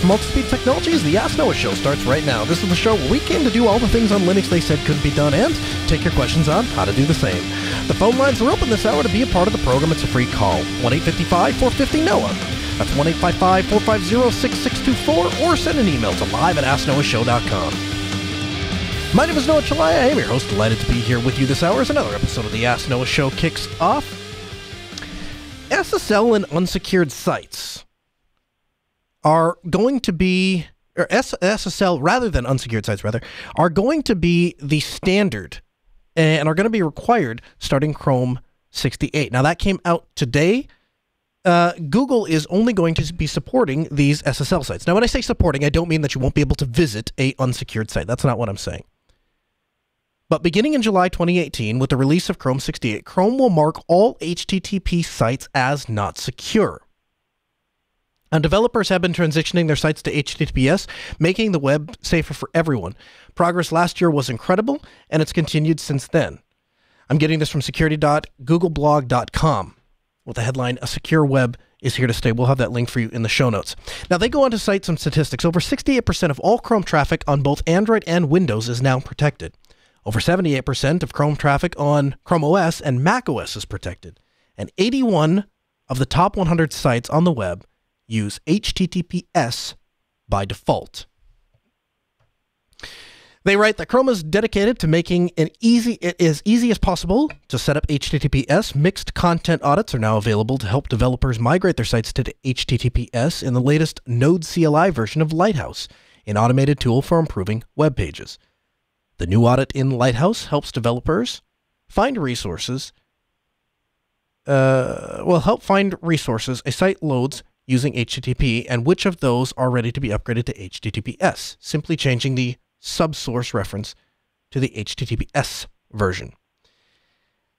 From Altispeed Technologies, the Ask Noah Show starts right now. This is the show where we came to do all the things on Linux they said couldn't be done and take your questions on how to do the same. The phone lines are open this hour to be a part of the program. It's a free call. 1-855-450-NOAH. That's 1-855-450-6624 or send an email to live at AskNoahShow.com. My name is Noah Chelliah. I am your host. Delighted to be here with you this hour as another episode of the Ask Noah Show kicks off. SSL and unsecured sites are going to be, or SSL rather than unsecured sites rather, are going to be the standard and are going to be required starting Chrome 68. Now that came out today. Uh, Google is only going to be supporting these SSL sites. Now, when I say supporting, I don't mean that you won't be able to visit a unsecured site. That's not what I'm saying. But beginning in July 2018, with the release of Chrome 68, Chrome will mark all HTTP sites as not secure. And developers have been transitioning their sites to HTTPS, making the web safer for everyone. Progress last year was incredible, and it's continued since then. I'm getting this from security.googleblog.com with the headline A Secure Web is Here to Stay. We'll have that link for you in the show notes. Now, they go on to cite some statistics. Over 68% of all Chrome traffic on both Android and Windows is now protected. Over 78% of Chrome traffic on Chrome OS and Mac OS is protected. And 81 of the top 100 sites on the web use HTTPS by default. They write that Chrome is dedicated to making it easy it as easy as possible to set up HTTPS. Mixed content audits are now available to help developers migrate their sites to HTTPS in the latest Node CLI version of Lighthouse, an automated tool for improving web pages. The new audit in Lighthouse helps developers find resources. Uh, will help find resources a site loads using HTTP and which of those are ready to be upgraded to HTTPS, simply changing the subsource reference to the HTTPS version.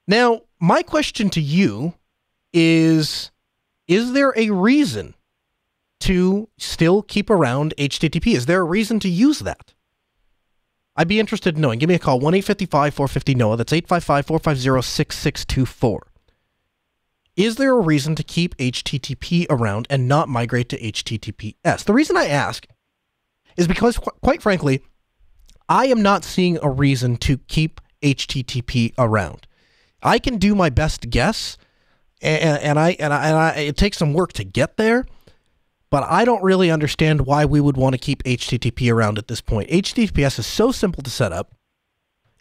Now, my question to you is Is there a reason to still keep around HTTP? Is there a reason to use that? I'd be interested in knowing. Give me a call 1 855 450 NOAH. That's 855 450 6624. Is there a reason to keep HTTP around and not migrate to HTTPS? The reason I ask is because, qu- quite frankly, I am not seeing a reason to keep HTTP around. I can do my best guess, and, and I and I, and I it takes some work to get there, but I don't really understand why we would want to keep HTTP around at this point. HTTPS is so simple to set up.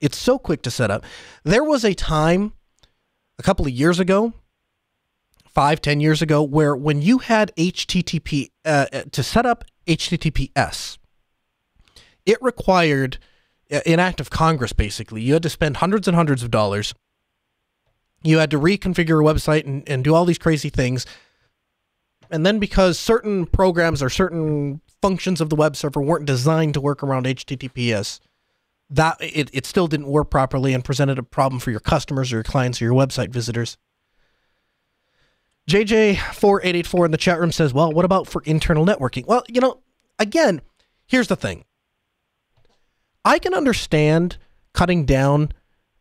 It's so quick to set up. There was a time a couple of years ago five, ten years ago, where when you had HTTP uh, to set up HTTPS, it required an act of Congress. Basically, you had to spend hundreds and hundreds of dollars. You had to reconfigure a website and, and do all these crazy things. And then, because certain programs or certain functions of the web server weren't designed to work around HTTPS, that it, it still didn't work properly and presented a problem for your customers or your clients or your website visitors. JJ4884 in the chat room says, well, what about for internal networking? Well, you know, again, here's the thing. I can understand cutting down,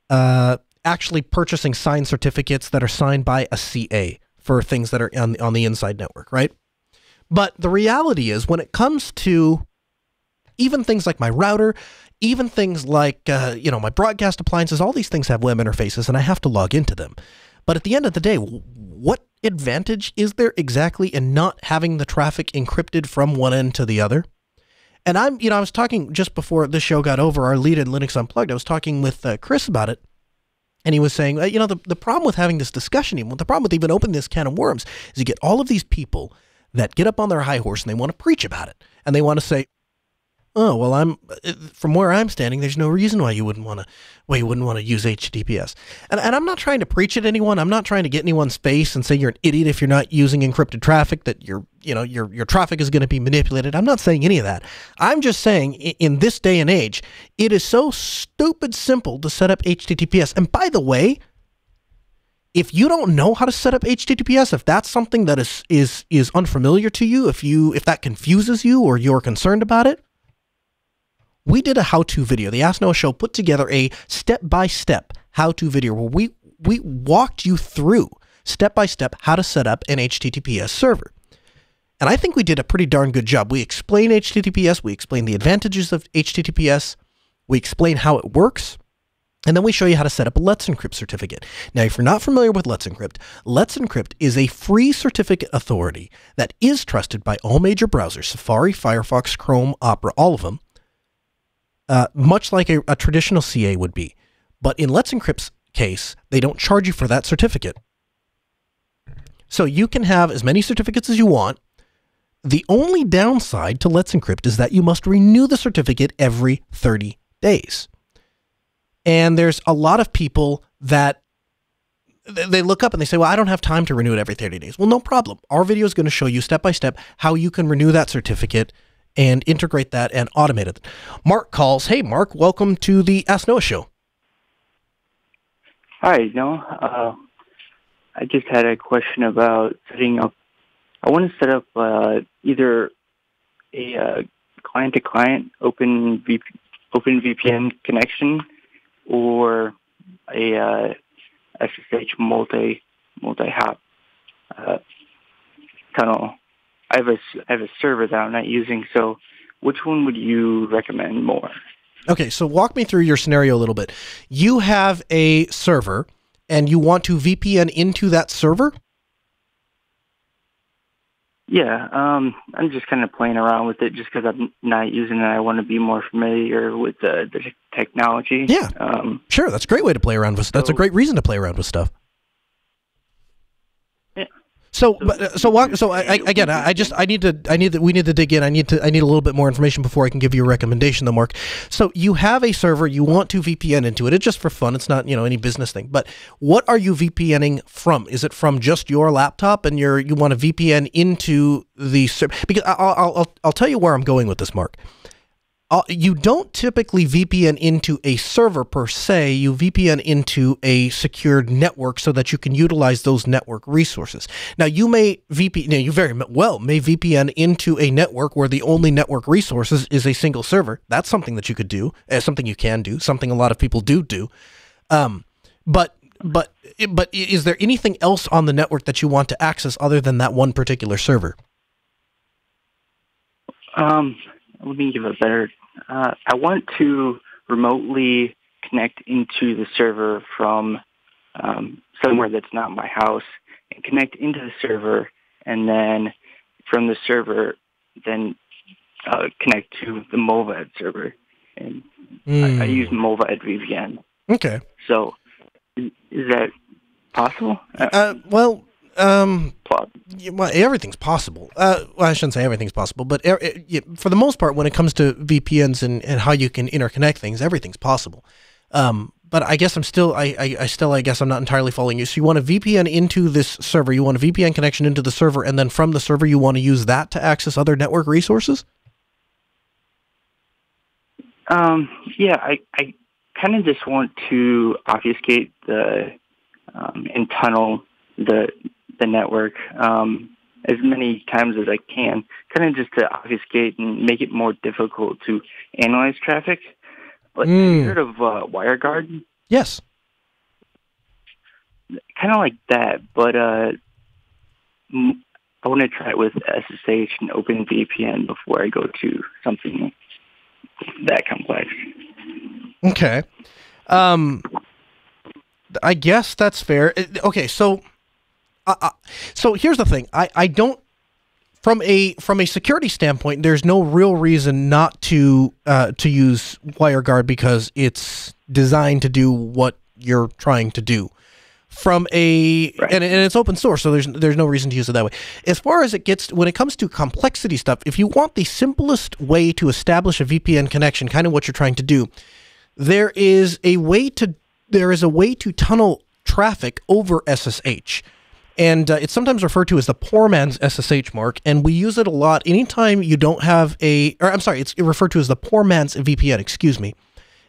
uh, actually purchasing signed certificates that are signed by a CA for things that are on, on the inside network, right? But the reality is, when it comes to even things like my router, even things like, uh, you know, my broadcast appliances, all these things have web interfaces and I have to log into them. But at the end of the day, what advantage is there exactly in not having the traffic encrypted from one end to the other? And I'm, you know, I was talking just before the show got over, our lead in Linux Unplugged, I was talking with uh, Chris about it. And he was saying, you know, the, the problem with having this discussion, even the problem with even opening this can of worms, is you get all of these people that get up on their high horse and they want to preach about it. And they want to say, oh well i'm uh, from where i'm standing there's no reason why you wouldn't want to why you wouldn't want to use https and, and i'm not trying to preach at anyone. I'm not trying to get anyone's face and say you're an idiot if you're not using encrypted traffic that your you know your your traffic is going to be manipulated. I'm not saying any of that. I'm just saying in this day and age it is so stupid simple to set up https and by the way if you don't know how to set up HTTPS, if that's something that is is is unfamiliar to you, if you if that confuses you or you're concerned about it, we did a how-to video. The Ask Noah Show put together a step-by-step how-to video where we we walked you through step by step how to set up an HTTPS server. And I think we did a pretty darn good job. We explain HTTPS, we explain the advantages of HTTPS, we explain how it works, and then we show you how to set up a Let's Encrypt certificate. Now, if you're not familiar with Let's Encrypt, Let's Encrypt is a free certificate authority that is trusted by all major browsers Safari, Firefox, Chrome, Opera, all of them, uh, much like a, a traditional CA would be. But in Let's Encrypt's case, they don't charge you for that certificate. So you can have as many certificates as you want. The only downside to Let's Encrypt is that you must renew the certificate every 30 days. And there's a lot of people that they look up and they say, Well, I don't have time to renew it every 30 days. Well, no problem. Our video is going to show you step by step how you can renew that certificate and integrate that and automate it. Mark calls. Hey, Mark, welcome to the Ask Noah show. Hi, Noah. Uh, I just had a question about setting up. I want to set up uh, either a uh, client-to-client open VP, open VPN connection or a uh, SSH multi multi hop uh, tunnel. I have a I have a server that I'm not using. So, which one would you recommend more? Okay, so walk me through your scenario a little bit. You have a server, and you want to VPN into that server. Yeah, um, I'm just kind of playing around with it just because I'm not using it. I want to be more familiar with the, the technology. Yeah, um, sure. That's a great way to play around with. Stuff that's a great reason to play around with stuff. So, but uh, so. So I, again, I, just I need to I need that we need to dig in. I need to I need a little bit more information before I can give you a recommendation, though, Mark. So you have a server, you want to VPN into it. It's just for fun. It's not you know any business thing. But what are you VPNing from? Is it from just your laptop, and you're you want to VPN into the server? Because I'll, I'll I'll tell you where I'm going with this, Mark uh, you don't typically VPN into a server per se. You VPN into a secured network so that you can utilize those network resources. Now, you may VPN, you, you very well may VPN into a network where the only network resources is a single server. That's something that you could do, uh, something you can do, something a lot of people do do. Um, but but but is there anything else on the network that you want to access other than that one particular server? Um, let me give a better uh, I want to remotely connect into the server from um, somewhere that's not my house and connect into the server and then from the server then uh, connect to the Mullvad server. And mm. I, I, hmm. use Mullvad VPN. Okay. So is, is that possible? Uh, well, um, well, everything's possible. Uh, well, I shouldn't say everything's possible, but er, for the most part, when it comes to VPNs and, and how you can interconnect things, everything's possible. Um, but I guess I'm still, I, I, I, still, I guess I'm not entirely following you. So you want a VPN into this server, you want a VPN connection into the server, and then from the server, you want to use that to access other network resources? Um, yeah, I, I kind of just want to obfuscate the um, and tunnel the the network um, as many times as I can, kind of just to obfuscate and make it more difficult to analyze traffic. But mm. heard of uh, WireGuard? Yes. Kind of like that, but uh, I want to try it with SSH and OpenVPN before I go to something that complex. Okay. Um, I guess that's fair. Okay, so uh, so here's the thing. I, I don't from a from a security standpoint, there's no real reason not to uh, to use WireGuard because it's designed to do what you're trying to do. From a right. and, and it's open source, so there's there's no reason to use it that way. As far as it gets when it comes to complexity stuff, if you want the simplest way to establish a VPN connection, kind of what you're trying to do, there is a way to there is a way to tunnel traffic over SSH and uh, it's sometimes referred to as the poor man's SSH mark, and we use it a lot anytime you don't have a, or I'm sorry, it's referred to as the poor man's VPN, excuse me.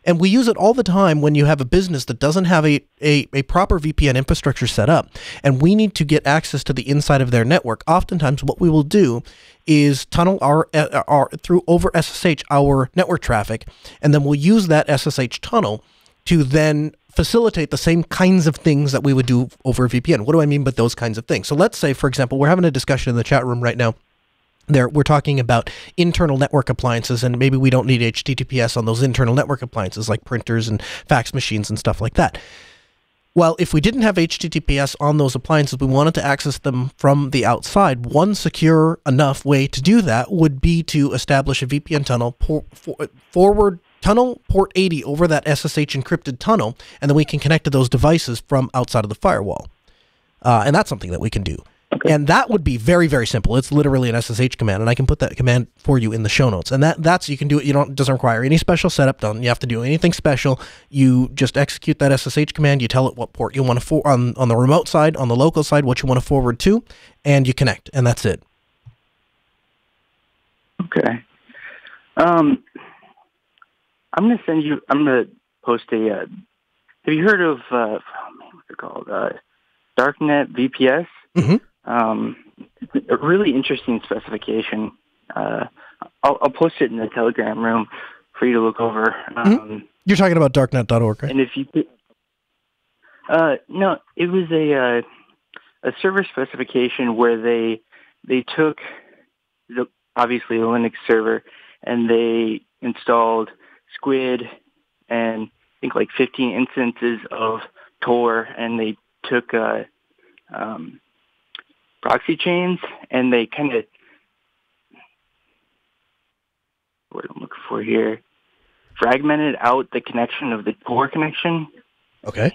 And we use it all the time when you have a business that doesn't have a, a, a, proper VPN infrastructure set up and we need to get access to the inside of their network. Oftentimes, what we will do is tunnel our, uh, our through over SSH our network traffic, and then we'll use that SSH tunnel to then facilitate the same kinds of things that we would do over VPN. What do I mean by those kinds of things? So let's say, for example, we're having a discussion in the chat room right now there we're talking about internal network appliances and maybe we don't need https on those internal network appliances like printers and fax machines and stuff like that well if we didn't have https on those appliances we wanted to access them from the outside one secure enough way to do that would be to establish a vpn tunnel por- for, forward tunnel port 80 over that ssh encrypted tunnel and then we can connect to those devices from outside of the firewall uh, and that's something that we can do Okay. And that would be very, very simple. It's literally an SSH command, and I can put that command for you in the show notes. And that that's you can do it. You don't doesn't require any special setup done. You have to do anything special. You just execute that SSH command. You tell it what port you want to for on on the remote side, on the local side, what you want to forward to, and you connect, and that's it. Okay. Um, I'm gonna send you. I'm gonna post a. Uh, have you heard of? Uh, oh man, what's it called? Uh, Darknet VPS. Mm-hmm. Um, a really interesting specification. Uh, I'll, I'll, post it in the Telegram room for you to look over. Mm-hmm. Um, mm-hmm. You're talking about darknet.org, right? And if you, uh, no, it was a uh, a server specification where they they took the obviously a Linux server and they installed Squid and I think like 15 instances of Tor, and they took uh, um, proxy chains, and they kind of what I'm looking for here fragmented out the connection of the tor connection. Okay.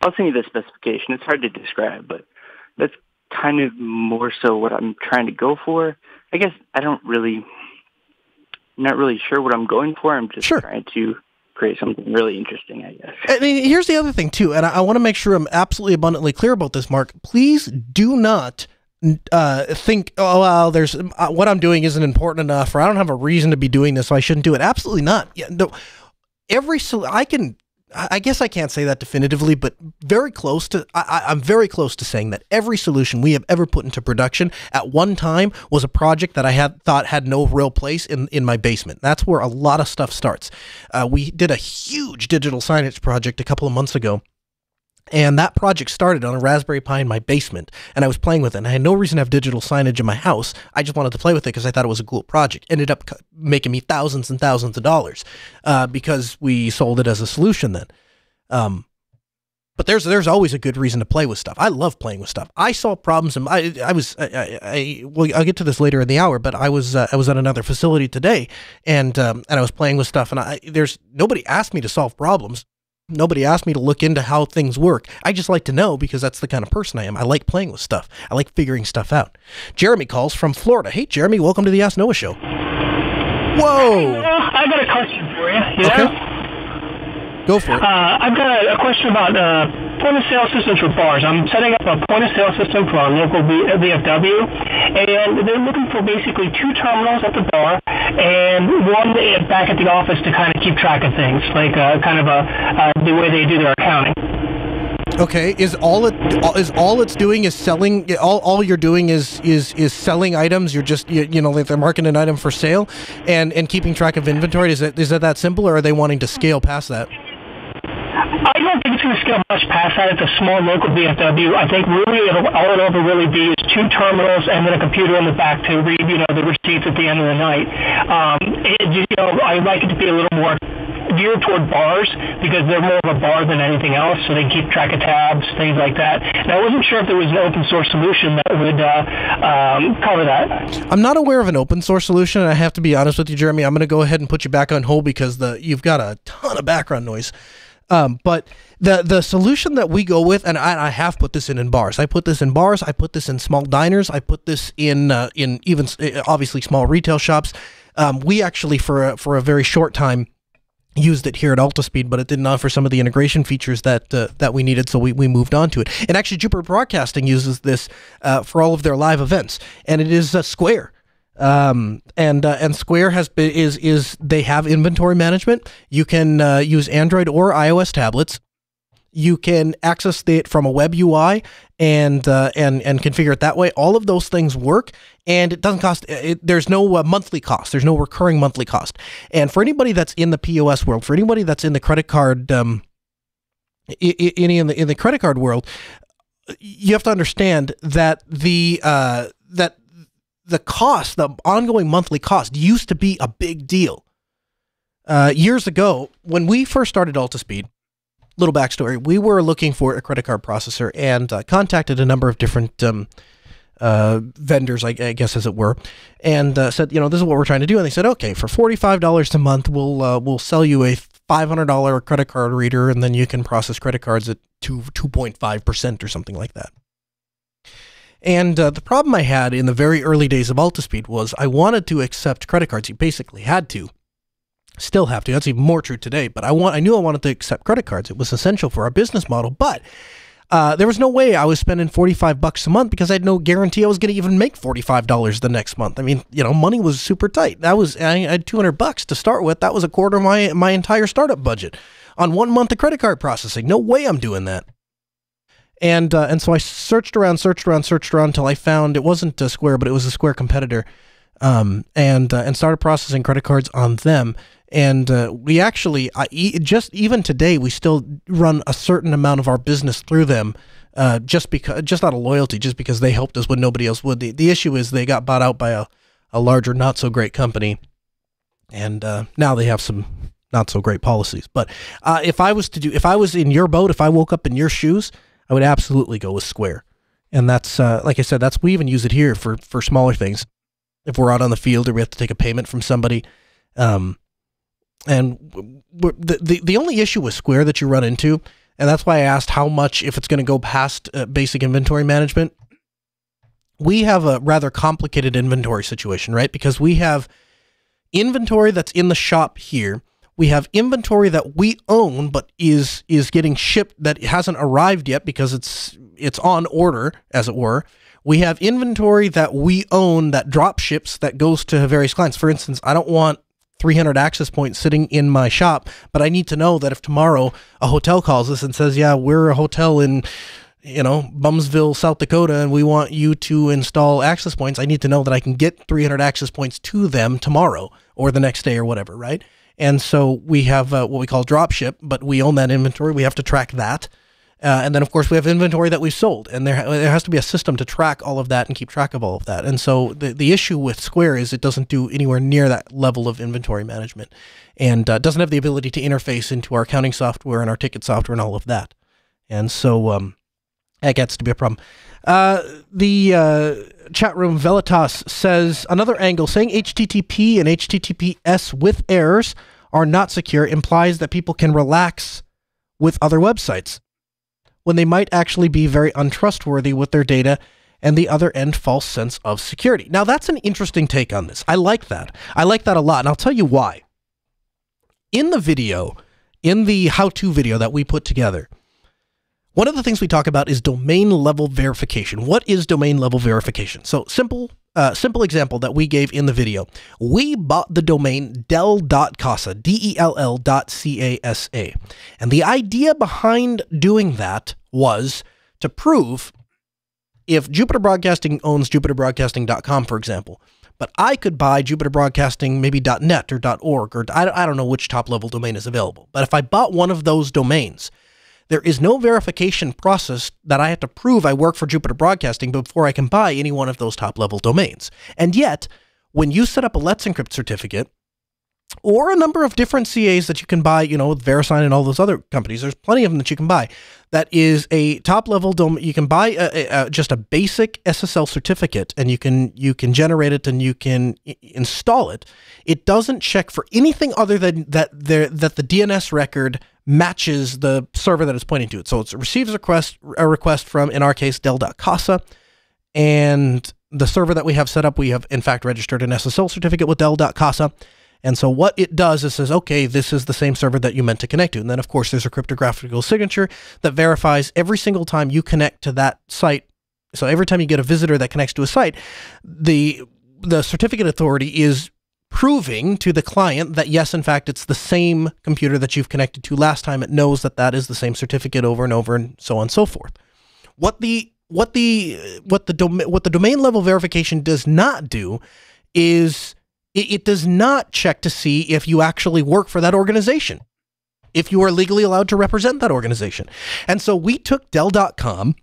I'll send you the specification. It's hard to describe, but that's kind of more so what I'm trying to go for. I guess I don't really, not really sure what I'm going for. I'm just sure. trying to create something really interesting, I guess. I mean, here's the other thing too, and I, I want to make sure I'm absolutely abundantly clear about this, Mark. Please do not uh, think, oh well, there's uh, what I'm doing isn't important enough, or I don't have a reason to be doing this, so I shouldn't do it. Absolutely not. Yeah, no. Every so I can I guess I can't say that definitively, but very close to, I, am very close to saying that every solution we have ever put into production at one time was a project that I had thought had no real place in, in my basement. That's where a lot of stuff starts. Uh, we did a huge digital signage project a couple of months ago and that project started on a Raspberry Pi in my basement, and I was playing with it. And I had no reason to have digital signage in my house. I just wanted to play with it because I thought it was a cool project. Ended up making me thousands and thousands of dollars uh, because we sold it as a solution then. Um, but there's there's always a good reason to play with stuff. I love playing with stuff. I saw problems, and I I was I, I, well I'll get to this later in the hour. But I was uh, I was at another facility today, and um, and I was playing with stuff, and I there's nobody asked me to solve problems. Nobody asked me to look into how things work. I just like to know because that's the kind of person I am. I like playing with stuff. I like figuring stuff out. Jeremy calls from Florida. Hey, Jeremy, welcome to the Ask Noah Show. Whoa! I got a question for you. you okay. Know? Go for it. Uh, I've got a, a question about uh, point of sale systems for bars. I'm setting up a point of sale system for our local VFW, and they're looking for basically two terminals at the bar and one back at the office to kind of keep track of things, like uh, kind of a uh, the way they do their accounting. Okay, is all it is all it's doing is selling all, all you're doing is is is selling items. You're just you, you know like they're marking an item for sale and and keeping track of inventory. Is that is that that simple or are they wanting to scale past that? I don't think it's going to scale much past that. It's a small local VFW. I think really all it'll ever really be is two terminals and then a computer in the back to read, you know, the receipts at the end of the night. Um, it, you know, I like it to be a little more geared toward bars because they're more of a bar than anything else, so they keep track of tabs, things like that. And I wasn't sure if there was an open source solution that would uh, um, cover that. I'm not aware of an open source solution. I have to be honest with you, Jeremy. I'm going to go ahead and put you back on hold because the you've got a ton of background noise. Um, but the the solution that we go with, and I, I, have put this in in bars. I put this in bars. I put this in small diners. I put this in uh, in even uh, obviously small retail shops. Um, we actually for a, for a very short time used it here at Altispeed, but it didn't offer some of the integration features that uh, that we needed, so we, we moved on to it. And actually, Jupiter Broadcasting uses this uh, for all of their live events, and it is uh, Square. Um, and uh, and Square has been, is is they have inventory management. You can uh, use Android or iOS tablets. You can access it from a web UI and uh, and and configure it that way. All of those things work, and it doesn't cost. It, there's no uh, monthly cost. There's no recurring monthly cost. And for anybody that's in the POS world, for anybody that's in the credit card, um, in, in the in the credit card world, you have to understand that the uh, that the cost, the ongoing monthly cost, used to be a big deal. Uh, years ago, when we first started Altispeed, little backstory, we were looking for a credit card processor and uh, contacted a number of different um, uh, vendors, I, I, guess, as it were, and uh, said, you know, this is what we're trying to do. And they said, okay, for forty five dollars a month, we'll uh, we'll sell you a five hundred dollar credit card reader, and then you can process credit cards at two point five percent or something like that. And uh, the problem I had in the very early days of Altispeed was I wanted to accept credit cards. You basically had to. Still have to. That's even more true today. But I want I knew I wanted to accept credit cards. It was essential for our business model. But uh, there was no way I was spending 45 bucks a month because I had no guarantee I was going to even make $45 the next month. I mean, you know, money was super tight. That was I had 200 bucks to start with. That was a quarter of my my entire startup budget on one month of credit card processing. No way I'm doing that. And uh, and so I searched around, searched around, searched around until I found it wasn't a Square, but it was a Square competitor, um, and uh, and started processing credit cards on them. And uh, we actually, just even today, we still run a certain amount of our business through them, uh, just because, just out of loyalty, just because they helped us when nobody else would. The, the issue is they got bought out by a, a larger, not so great company, and uh, now they have some not so great policies. But uh, if I was to do, if I was in your boat, if I woke up in your shoes, I would absolutely go with Square. And that's uh, like I said, that's we even use it here for for smaller things. If we're out on the field or we have to take a payment from somebody, um, and the, the the only issue with Square that you run into, and that's why I asked how much if it's going to go past uh, basic inventory management. We have a rather complicated inventory situation, right? Because we have inventory that's in the shop here we have inventory that we own but is is getting shipped that hasn't arrived yet because it's it's on order as it were. We have inventory that we own that drop ships that goes to various clients. For instance i don't want 300 access points sitting in my shop but i need to know that if tomorrow a hotel calls us and says yeah we're a hotel in you know bumsville south dakota and we want you to install access points i need to know that i can get 300 access points to them tomorrow or the next day or whatever right and so we have uh, what we call drop ship, but we own that inventory. We have to track that. Uh, and then, of course, we have inventory that we've sold, and there there has to be a system to track all of that and keep track of all of that. And so, the the issue with Square is it doesn't do anywhere near that level of inventory management, and uh, doesn't have the ability to interface into our accounting software and our ticket software and all of that. And so, um, that gets to be a problem. Uh, the uh, chat room Veritas says another angle saying HTTP and HTTPS with errors are not secure implies that people can relax with other websites when they might actually be very untrustworthy with their data and the other end false sense of security. Now that's an interesting take on this. I like that. I like that a lot and I'll tell you why. In the video, in the how-to video that we put together, one of the things we talk about is domain level verification. What is domain level verification? So simple, uh, simple example that we gave in the video. We bought the domain dell.casa, D-E-L-L dot C-A-S-A. And the idea behind doing that was to prove if Jupiter Broadcasting owns jupiterbroadcasting.com, for example, but I could buy Jupiter Broadcasting maybe .net or .org or I, I don't know which top level domain is available. But if I bought one of those domains, there is no verification process that I have to prove I work for Jupiter Broadcasting before I can buy any one of those top level domains. And yet, when you set up a Let's Encrypt certificate, or a number of different CAs that you can buy, you know, with VeriSign and all those other companies. There's plenty of them that you can buy. That is a top level domain. You can buy a, a, a, just a basic SSL certificate, and you can you can generate it and you can install it. It doesn't check for anything other than that there that the DNS record matches the server that it's pointing to. it, So it receives a request, a request from, in our case, Dell.Casa, and the server that we have set up, we have in fact registered an SSL certificate with Dell.Casa. And so what it does is says, okay, this is the same server that you meant to connect to. And then of course there's a cryptographic signature that verifies every single time you connect to that site. So every time you get a visitor that connects to a site, the the certificate authority is proving to the client that yes, in fact, it's the same computer that you've connected to last time. It knows that that is the same certificate over and over, and so on and so forth. What the what the what the dom- what the domain level verification does not do is it, it does not check to see if you actually work for that organization, if you are legally allowed to represent that organization. And so we took Dell.com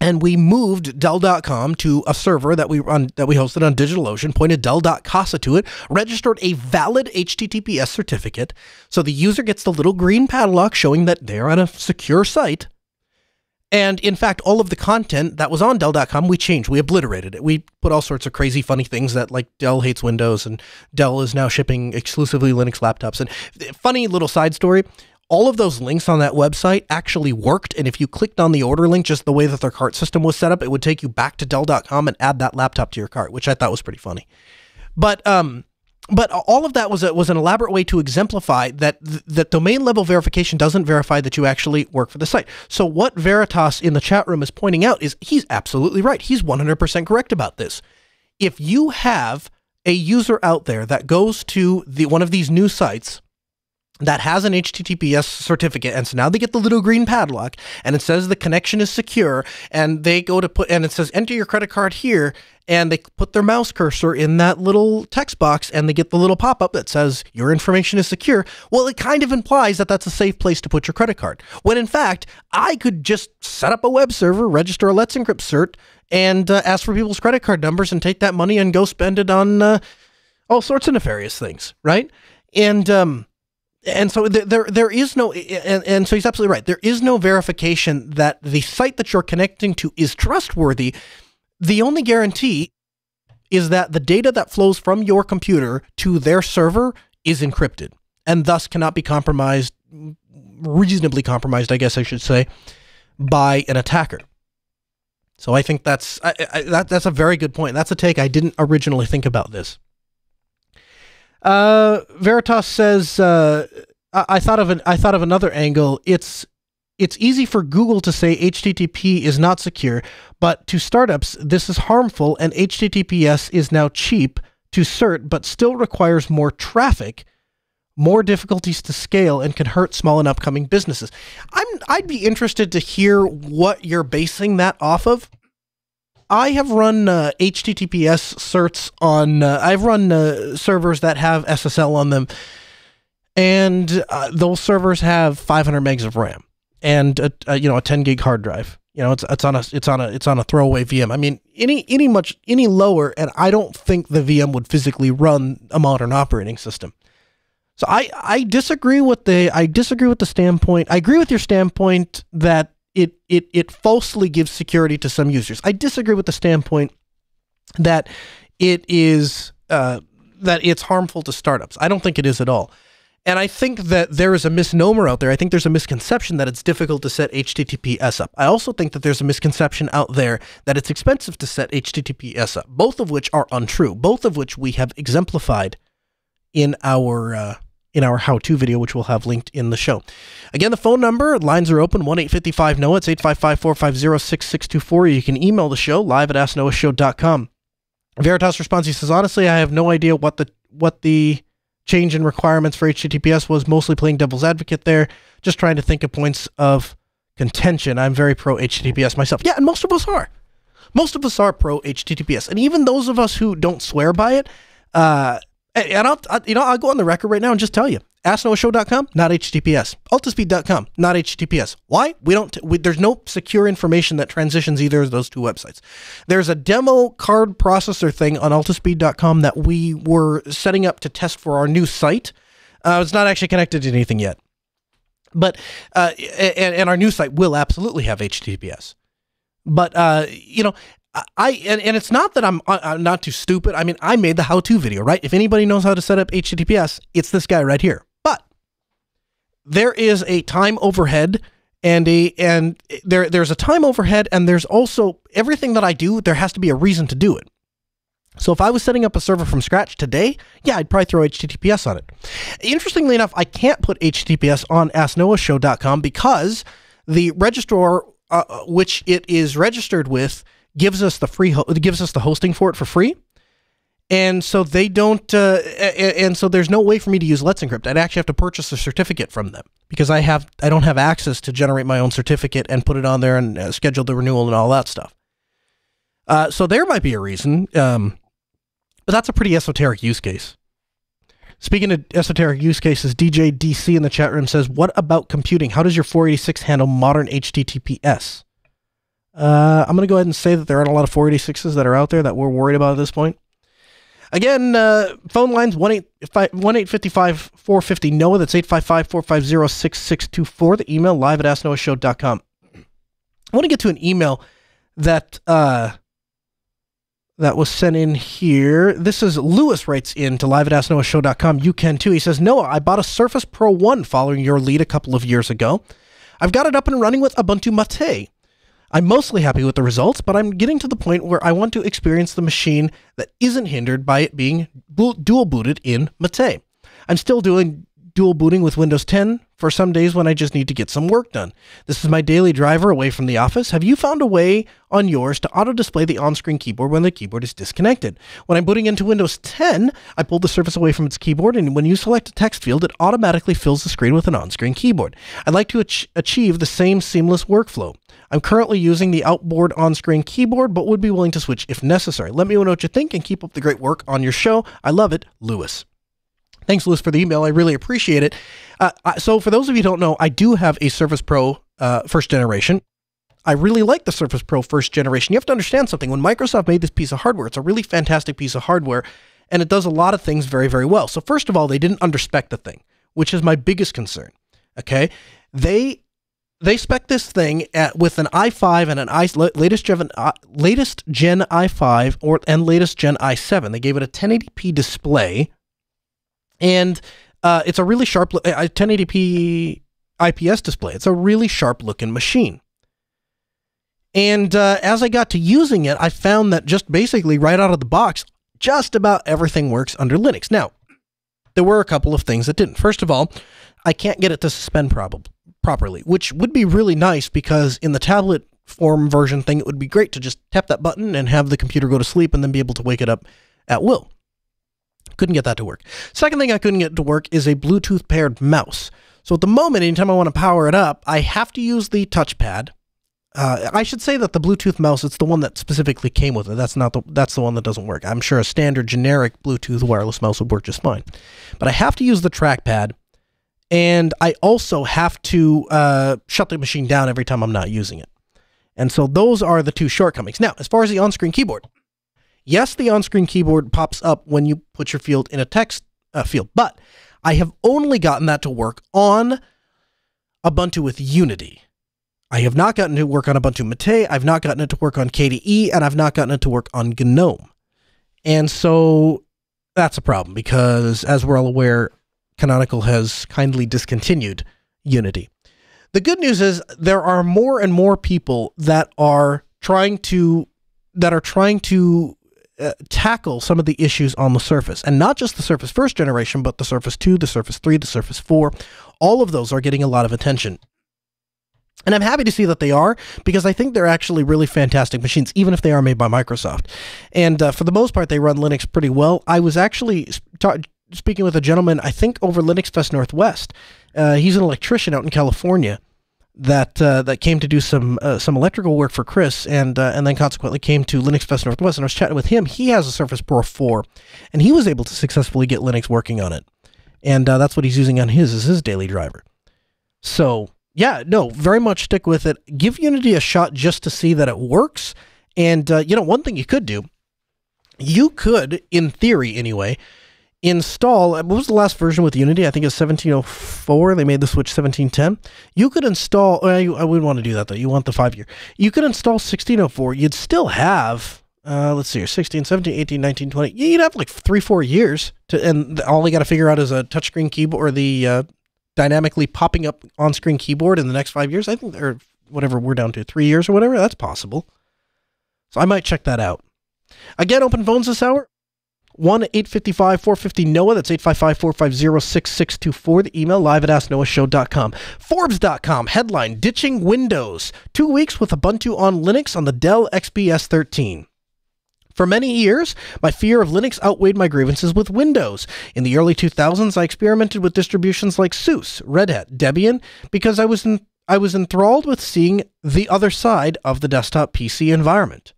and we moved Dell.com to a server that we run that we hosted on DigitalOcean, pointed Dell.Casa to it, registered a valid HTTPS certificate, so the user gets the little green padlock showing that they're on a secure site. And in fact, all of the content that was on Dell.com, we changed. We obliterated it. We put all sorts of crazy, funny things that, like, Dell hates Windows and Dell is now shipping exclusively Linux laptops. And eh, funny little side story all of those links on that website actually worked. And if you clicked on the order link, just the way that their cart system was set up, it would take you back to Dell.com and add that laptop to your cart, which I thought was pretty funny. But um, but all of that was a, was an elaborate way to exemplify that th- that domain level verification doesn't verify that you actually work for the site. So what Veritas in the chat room is pointing out is he's absolutely right. He's 100% correct about this. If you have a user out there that goes to the one of these new sites that has an HTTPS certificate, and so now they get the little green padlock, and it says the connection is secure, and they go to put, and it says enter your credit card here, and they put their mouse cursor in that little text box, and they get the little pop up that says your information is secure. Well, it kind of implies that that's a safe place to put your credit card. When in fact, I could just set up a web server, register a Let's Encrypt cert, and uh, ask for people's credit card numbers, and take that money and go spend it on uh, all sorts of nefarious things, right? And um, and so there there is no and, and so he's absolutely right. There is no verification that the site that you're connecting to is trustworthy. The only guarantee is that the data that flows from your computer to their server is encrypted and thus cannot be compromised reasonably compromised i guess i should say by an attacker. So i think that's I, I, that, that's a very good point. That's a take i didn't originally think about this uh, Veritas says, uh, I-, I thought of an I thought of another angle. It's it's easy for Google to say HTTP is not secure, but to startups this is harmful, and HTTPS is now cheap to cert, but still requires more traffic, more difficulties to scale, and can hurt small and upcoming businesses. I'm I'd be interested to hear what you're basing that off of. I have run uh, HTTPS certs on. Uh, I've run uh, servers that have SSL on them, and uh, those servers have 500 megs of RAM and a, a, you know a 10 gig hard drive. You know, it's it's on a it's on a it's on a throwaway VM. I mean, any any much any lower, and I don't think the VM would physically run a modern operating system. So I I disagree with the I disagree with the standpoint. I agree with your standpoint that it it it falsely gives security to some users. I disagree with the standpoint that it is uh, that it's harmful to startups. I don't think it is at all. And I think that there is a misnomer out there. I think there's a misconception that it's difficult to set HTTPS up. I also think that there's a misconception out there that it's expensive to set HTTPS up, both of which are untrue, both of which we have exemplified in our uh, in our how-to video, which we'll have linked in the show. Again, the phone number, lines are open, 1-855-NOAH. It's 855-450-6624. You can email the show, live at asknoahshow.com. Veritas responds, he says, honestly, I have no idea what the what the change in requirements for HTTPS was, mostly playing devil's advocate there, just trying to think of points of contention. I'm very pro HTTPS myself. Yeah, and most of us are. Most of us are pro HTTPS. And even those of us who don't swear by it, uh, and I'll, I, you know, I'll go on the record right now and just tell you, AskNoahShow.com, not HTTPS. Altispeed.com, not HTTPS. Why? We don't. We, there's no secure information that transitions either of those two websites. There's a demo card processor thing on Altispeed.com that we were setting up to test for our new site. Uh, it's not actually connected to anything yet, but uh, and, and our new site will absolutely have HTTPS. But uh, you know, I and, and it's not that I'm, uh, I'm not too stupid. I mean, I made the how-to video, right? If anybody knows how to set up HTTPS, it's this guy right here. But there is a time overhead and a and there there's a time overhead and there's also everything that I do, there has to be a reason to do it. So if I was setting up a server from scratch today, yeah, I'd probably throw HTTPS on it. Interestingly enough, I can't put HTTPS on AskNoahShow.com because the registrar uh, which it is registered with gives us the free ho- gives us the hosting for it for free. and so they don't uh, and so there's no way for me to use let's encrypt. I'd actually have to purchase a certificate from them because i have i don't have access to generate my own certificate and put it on there and uh, schedule the renewal and all that stuff. Uh, so there might be a reason um, but that's a pretty esoteric use case. Speaking of esoteric use cases dj dc in the chat room says what about computing? How does your 486 handle modern https uh, i'm going to go ahead and say that there aren't a lot of 486s that are out there that we're worried about at this point Again, uh, phone lines 1 855 450 NOAH. That's 855 450 6624. The email live at asknoahshow.com. I want to get to an email that uh, that was sent in here. This is Lewis writes in to live at asknoahshow.com. You can too. He says, Noah, I bought a Surface Pro 1 following your lead a couple of years ago. I've got it up and running with Ubuntu Mate. I'm mostly happy with the results, but I'm getting to the point where I want to experience the machine that isn't hindered by it being dual booted in Mate. I'm still doing dual booting with Windows 10 for some days when I just need to get some work done. This is my daily driver away from the office. Have you found a way on yours to auto display the on screen keyboard when the keyboard is disconnected? When I'm booting into Windows 10, I pull the Surface away from its keyboard, and when you select a text field, it automatically fills the screen with an on screen keyboard. I'd like to ach- achieve the same seamless workflow. I'm currently using the Onboard on screen keyboard, but would be willing to switch if necessary. Let me know what you think and keep up the great work on your show. I love it, Lewis. Thanks, Lewis, for the email. I really appreciate it. Uh, so, for those of you who don't know, I do have a Surface Pro uh, first generation. I really like the Surface Pro first generation. You have to understand something. When Microsoft made this piece of hardware, it's a really fantastic piece of hardware, and it does a lot of things very, very well. So, first of all, they didn't underspec the thing, which is my biggest concern. Okay, they they spec this thing at, with an i5 and an i latest gen uh, latest gen i5 or and latest gen i7. They gave it a 1080p display, and uh, it's a really sharp 1080p IPS display. It's a really sharp looking machine. And uh, as I got to using it, I found that just basically right out of the box, just about everything works under Linux. Now, there were a couple of things that didn't. First of all, I can't get it to suspend prob- properly, which would be really nice because in the tablet form version thing, it would be great to just tap that button and have the computer go to sleep and then be able to wake it up at will. Couldn't get that to work. Second thing I couldn't get to work is a Bluetooth paired mouse. So at the moment, anytime I want to power it up, I have to use the touchpad. Uh, I should say that the Bluetooth mouse, it's the one that specifically came with it. That's not the that's the one that doesn't work. I'm sure a standard generic Bluetooth wireless mouse would work just fine. But I have to use the trackpad, and I also have to uh, shut the machine down every time I'm not using it. And so those are the two shortcomings. Now, as far as the on-screen keyboard, Yes, the on-screen keyboard pops up when you put your field in a text uh, field, but I have only gotten that to work on Ubuntu with Unity. I have not gotten it to work on Ubuntu Mate, I've not gotten it to work on KDE, and I've not gotten it to work on GNOME. And so that's a problem because, as we're all aware, Canonical has kindly discontinued Unity. The good news is there are more and more people that are trying to that are trying to uh, tackle some of the issues on the Surface, and not just the Surface first generation, but the Surface 2, the Surface 3, the Surface 4. All of those are getting a lot of attention. And I'm happy to see that they are because I think they're actually really fantastic machines, even if they are made by Microsoft. And uh, for the most part, they run Linux pretty well. I was actually ta- speaking with a gentleman, I think over Linux Fest Northwest. Uh, he's an electrician out in California that uh, that came to do some uh, some electrical work for Chris, and uh, and then consequently came to Linux Fest Northwest. And I was chatting with him. He has a Surface Pro 4, and he was able to successfully get Linux working on it, and uh, that's what he's using on his as his daily driver. So yeah, no, very much stick with it. Give Unity a shot just to see that it works. And uh, you know, one thing you could do, you could, in theory anyway, install what was the last version with unity? I think it's 1704 they made the switch 1710 you could install well, you, i wouldn't want to do that though. You want the five year. You could install 1604 you'd still have uh, let's see here 16 17 18 19 20 you'd have like three four years to and all you got to figure out is a touchscreen keyboard or the uh, dynamically popping up on screen keyboard in the next five years. I think or whatever we're down to three years or whatever that's possible. So i might check that out. Again open phones this hour 1 855 450 NOAH. That's 855 450 6624. The email live at asknoahshow.com. Forbes.com headline Ditching Windows. Two weeks with Ubuntu on Linux on the Dell XPS 13. For many years, my fear of Linux outweighed my grievances with Windows. In the early 2000s, I experimented with distributions like SUSE, Red Hat, Debian, because I was I was enthralled with seeing the other side of the desktop PC environment.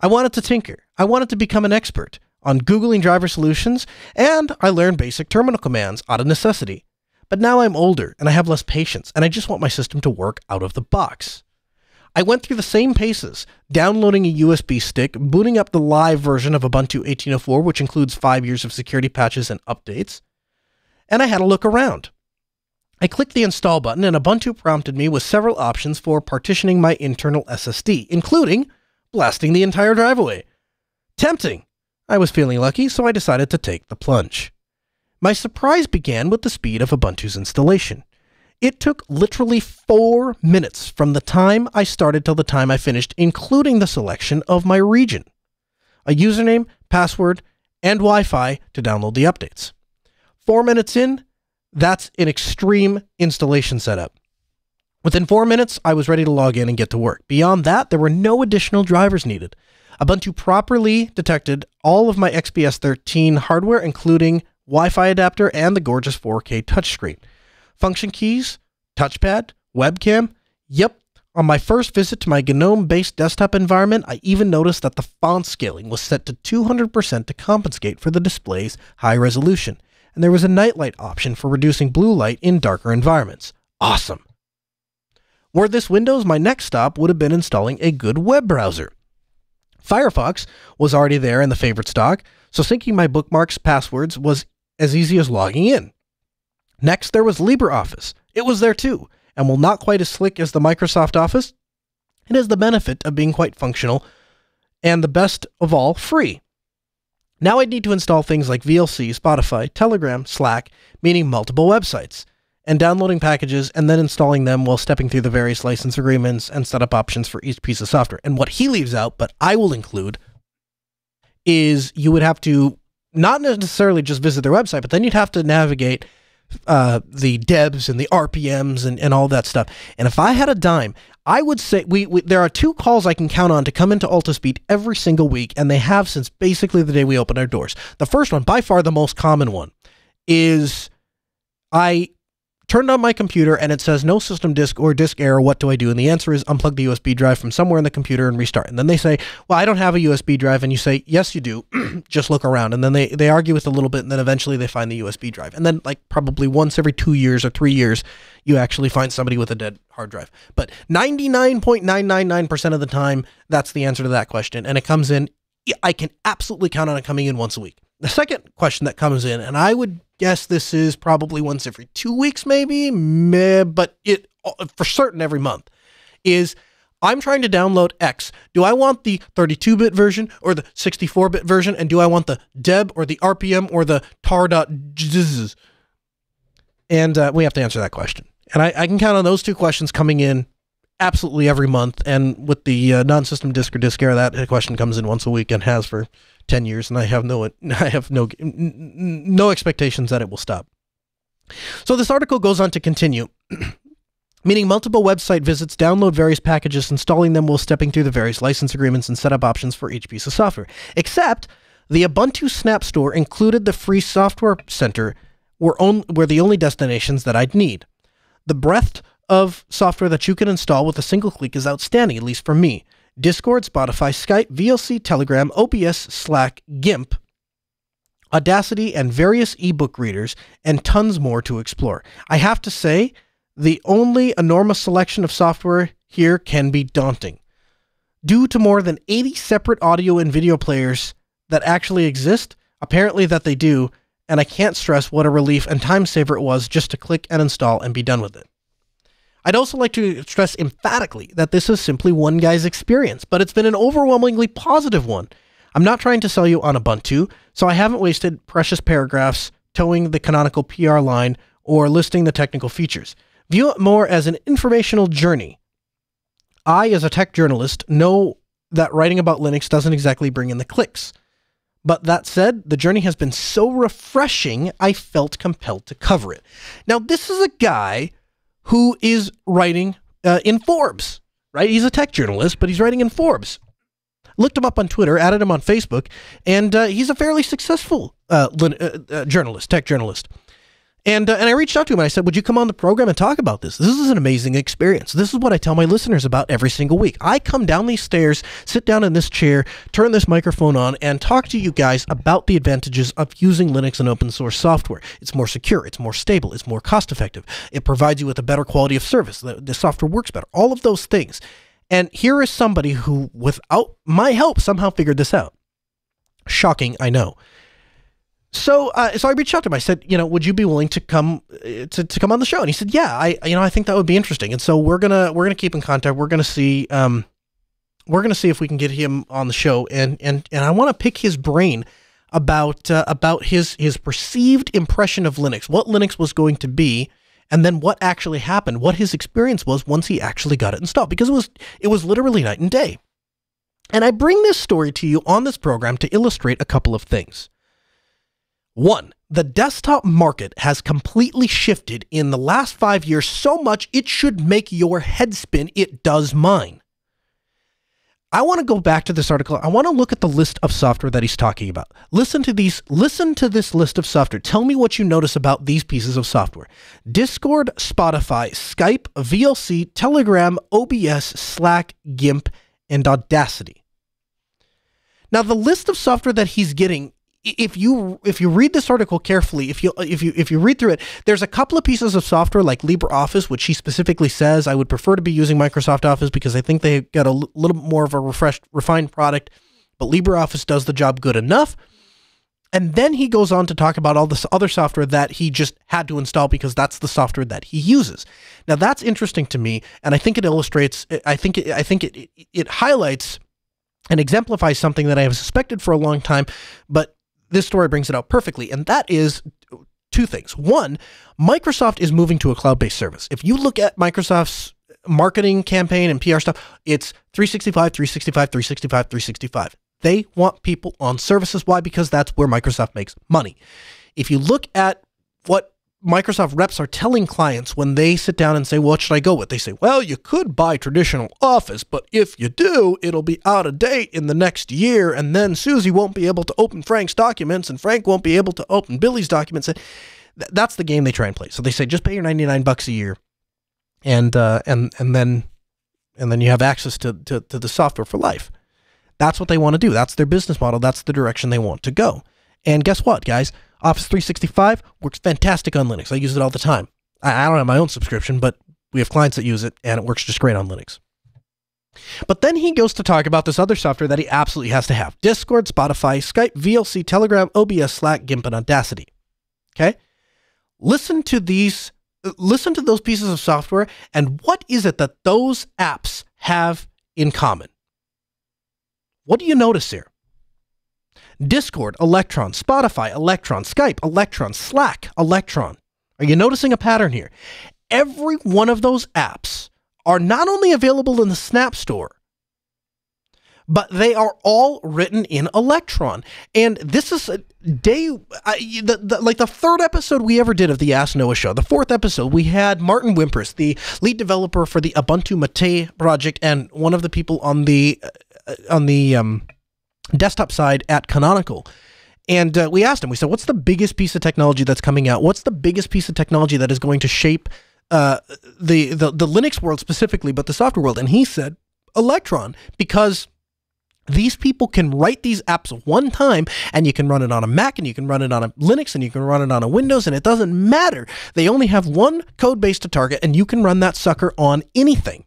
I wanted to tinker. I wanted to become an expert on Googling driver solutions, and I learned basic terminal commands out of necessity. But now I'm older and I have less patience, and I just want my system to work out of the box. I went through the same paces, downloading a USB stick, booting up the live version of Ubuntu 18.04, which includes five years of security patches and updates, and I had a look around. I clicked the install button, and Ubuntu prompted me with several options for partitioning my internal SSD, including blasting the entire drive away. Tempting. I was feeling lucky, so I decided to take the plunge. My surprise began with the speed of Ubuntu's installation. It took literally four minutes from the time I started till the time I finished, including the selection of my region, a username, password, and Wi Fi to download the updates. Four minutes in, that's an extreme installation setup. Within four minutes, I was ready to log in and get to work. Beyond that, there were no additional drivers needed. Ubuntu properly detected all of my XPS 13 hardware, including Wi Fi adapter and the gorgeous 4K touchscreen function keys, touchpad, webcam. Yep, on my first visit to my GNOME based desktop environment, I even noticed that the font scaling was set to 200% to compensate for the display's high resolution, and there was a nightlight option for reducing blue light in darker environments. Awesome! Were this Windows, my next stop would have been installing a good web browser. Firefox was already there in the favorite stock, so syncing my bookmarks passwords was as easy as logging in. Next, there was LibreOffice. It was there too, and while not quite as slick as the Microsoft Office, it has the benefit of being quite functional and the best of all, free. Now I'd need to install things like VLC, Spotify, Telegram, Slack, meaning multiple websites, and downloading packages and then installing them while stepping through the various license agreements and setup options for each piece of software. And what he leaves out, but I will include, is you would have to not necessarily just visit their website, but then you'd have to navigate uh, the debs and the RPMs and, and all that stuff. And if I had a dime, I would say we, we, there are two calls I can count on to come into Altispeed every single week, and they have since basically the day we opened our doors. The first one, by far the most common one, is I turned on my computer and it says no system disk or disk error. What do I do? And the answer is unplug the USB drive from somewhere in the computer and restart. And then they say, well, I don't have a USB drive. And you say, yes, you do. Just look around. And then they, they argue with a little bit. And then eventually they find the USB drive. And then like probably once every two years or three years, you actually find somebody with a dead hard drive. But 99.999% of the time, that's the answer to that question. And it comes in, I can absolutely count on it coming in once a week. The second question that comes in, and I would guess this is probably once every two weeks, maybe, meh, but it for certain every month, is I'm trying to download X. Do I want the 32-bit version or the 64-bit version? And do I want the deb or the RPM or the tar.zzz? And uh, we have to answer that question. And I, I, can count on those two questions coming in absolutely every month. And with the uh, non-system disk or disk error, that question comes in once a week and has for 10 years and I have no I have no no expectations that it will stop. So this article goes on to continue meaning multiple website visits, download various packages, installing them while stepping through the various license agreements and setup options for each piece of software. Except the Ubuntu Snap Store included the free software center were, on, were the only destinations that I'd need. The breadth of software that you can install with a single click is outstanding, at least for me. Discord, Spotify, Skype, VLC, Telegram, OBS, Slack, GIMP, Audacity, and various ebook readers, and tons more to explore. I have to say, the only enormous selection of software here can be daunting. Due to more than 80 separate audio and video players that actually exist, apparently that they do, and I can't stress what a relief and time saver it was just to click and install and be done with it. I'd also like to stress emphatically that this is simply one guy's experience, but it's been an overwhelmingly positive one. I'm not trying to sell you on Ubuntu, so I haven't wasted precious paragraphs towing the canonical PR line or listing the technical features. View it more as an informational journey. I, as a tech journalist, know that writing about Linux doesn't exactly bring in the clicks. But that said, the journey has been so refreshing, I felt compelled to cover it. Now, this is a guy who is writing uh, in Forbes, right? He's a tech journalist, but he's writing in Forbes. Looked him up on Twitter, added him on Facebook, and uh, he's a fairly successful uh, uh, uh, journalist, tech journalist. And, uh, and I reached out to him and I said, Would you come on the program and talk about this? This is an amazing experience. This is what I tell my listeners about every single week. I come down these stairs, sit down in this chair, turn this microphone on, and talk to you guys about the advantages of using Linux and open source software. It's more secure, it's more stable, it's more cost effective, it provides you with a better quality of service, the, the software works better, all of those things. And here is somebody who, without my help, somehow figured this out. Shocking, I know. So, uh, so I reached out to him. I said, you know, would you be willing to come uh, to, to come on the show? And he said, yeah, I, you know, I think that would be interesting. And so we're gonna we're gonna keep in contact. We're gonna see, um, we're gonna see if we can get him on the show. And and and I want to pick his brain about uh, about his his perceived impression of Linux, what Linux was going to be, and then what actually happened, what his experience was once he actually got it installed, because it was it was literally night and day. And I bring this story to you on this program to illustrate a couple of things. One, the desktop market has completely shifted in the last five years so much it should make your head spin. It does mine. I want to go back to this article. I want to look at the list of software that he's talking about. Listen to these, listen to this list of software. Tell me what you notice about these pieces of software. Discord, Spotify, Skype, VLC, Telegram, OBS, Slack, GIMP, and Audacity. Now, the list of software that he's getting if you if you read this article carefully, if you if you if you read through it, there's a couple of pieces of software like LibreOffice, which he specifically says I would prefer to be using Microsoft Office because I think they got a little more of a refreshed, refined product. But LibreOffice does the job good enough. And then he goes on to talk about all this other software that he just had to install because that's the software that he uses. Now that's interesting to me, and I think it illustrates. I think it, I think it it highlights and exemplifies something that I have suspected for a long time, but this story brings it out perfectly, and that is two things. One, Microsoft is moving to a cloud based service. If you look at Microsoft's marketing campaign and PR stuff, it's 365, 365, 365, 365. They want people on services. Why? Because that's where Microsoft makes money. If you look at what Microsoft reps are telling clients when they sit down and say, What should I go with? They say, Well, you could buy traditional Office, but if you do, it'll be out of date in the next year. And then Susie won't be able to open Frank's documents, and Frank won't be able to open Billy's documents. That's the game they try and play. So they say, Just pay your 99 bucks a year. And, uh, and, and then, and then you have access to, to, to the software for life. That's what they want to do. That's their business model. That's the direction they want to go. And guess what, guys? Office 365 works fantastic on Linux. I use it all the time. I, I don't have my own subscription, but we have clients that use it, and it works just great on Linux. But then he goes to talk about this other software that he absolutely has to have Discord, Spotify, Skype, VLC, Telegram, OBS, Slack, GIMP, and Audacity. Okay? Listen to these, listen to those pieces of software, and what is it that those apps have in common? What do you notice here? Discord, Electron, Spotify, Electron, Skype, Electron, Slack, Electron. Are you noticing a pattern here? Every one of those apps are not only available in the Snap Store, but they are all written in Electron. And this is day, the, the, like the third episode we ever did of the Ask Noah show, the fourth episode, we had Martin Wimpress, the lead developer for the Ubuntu Mate project, and one of the people on the uh, on the um, desktop side at Canonical. And uh, we asked him, we said, what's the biggest piece of technology that's coming out? What's the biggest piece of technology that is going to shape uh, the, the, the Linux world specifically, but the software world? And he said, Electron, because these people can write these apps one time and you can run it on a Mac and you can run it on a Linux and you can run it on a Windows and it doesn't matter. They only have one code base to target and you can run that sucker on anything.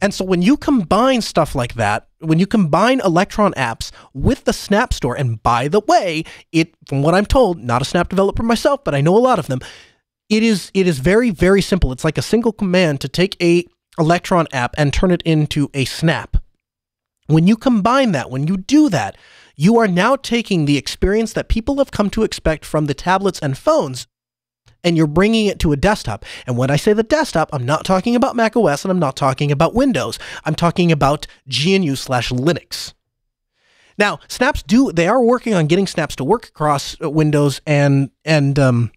And so when you combine stuff like that, when you combine Electron apps with the Snap Store, and by the way, it from what I'm told, not a Snap developer myself, but I know a lot of them, it is it is very very simple. It's like a single command to take a Electron app and turn it into a Snap. When you combine that, when you do that, you are now taking the experience that people have come to expect from the tablets and phones and you're bringing it to a desktop. And when I say the desktop, I'm not talking about Mac OS and I'm not talking about Windows. I'm talking about GNU slash Linux. Now, snaps do they are working on getting snaps to work across uh, Windows and and um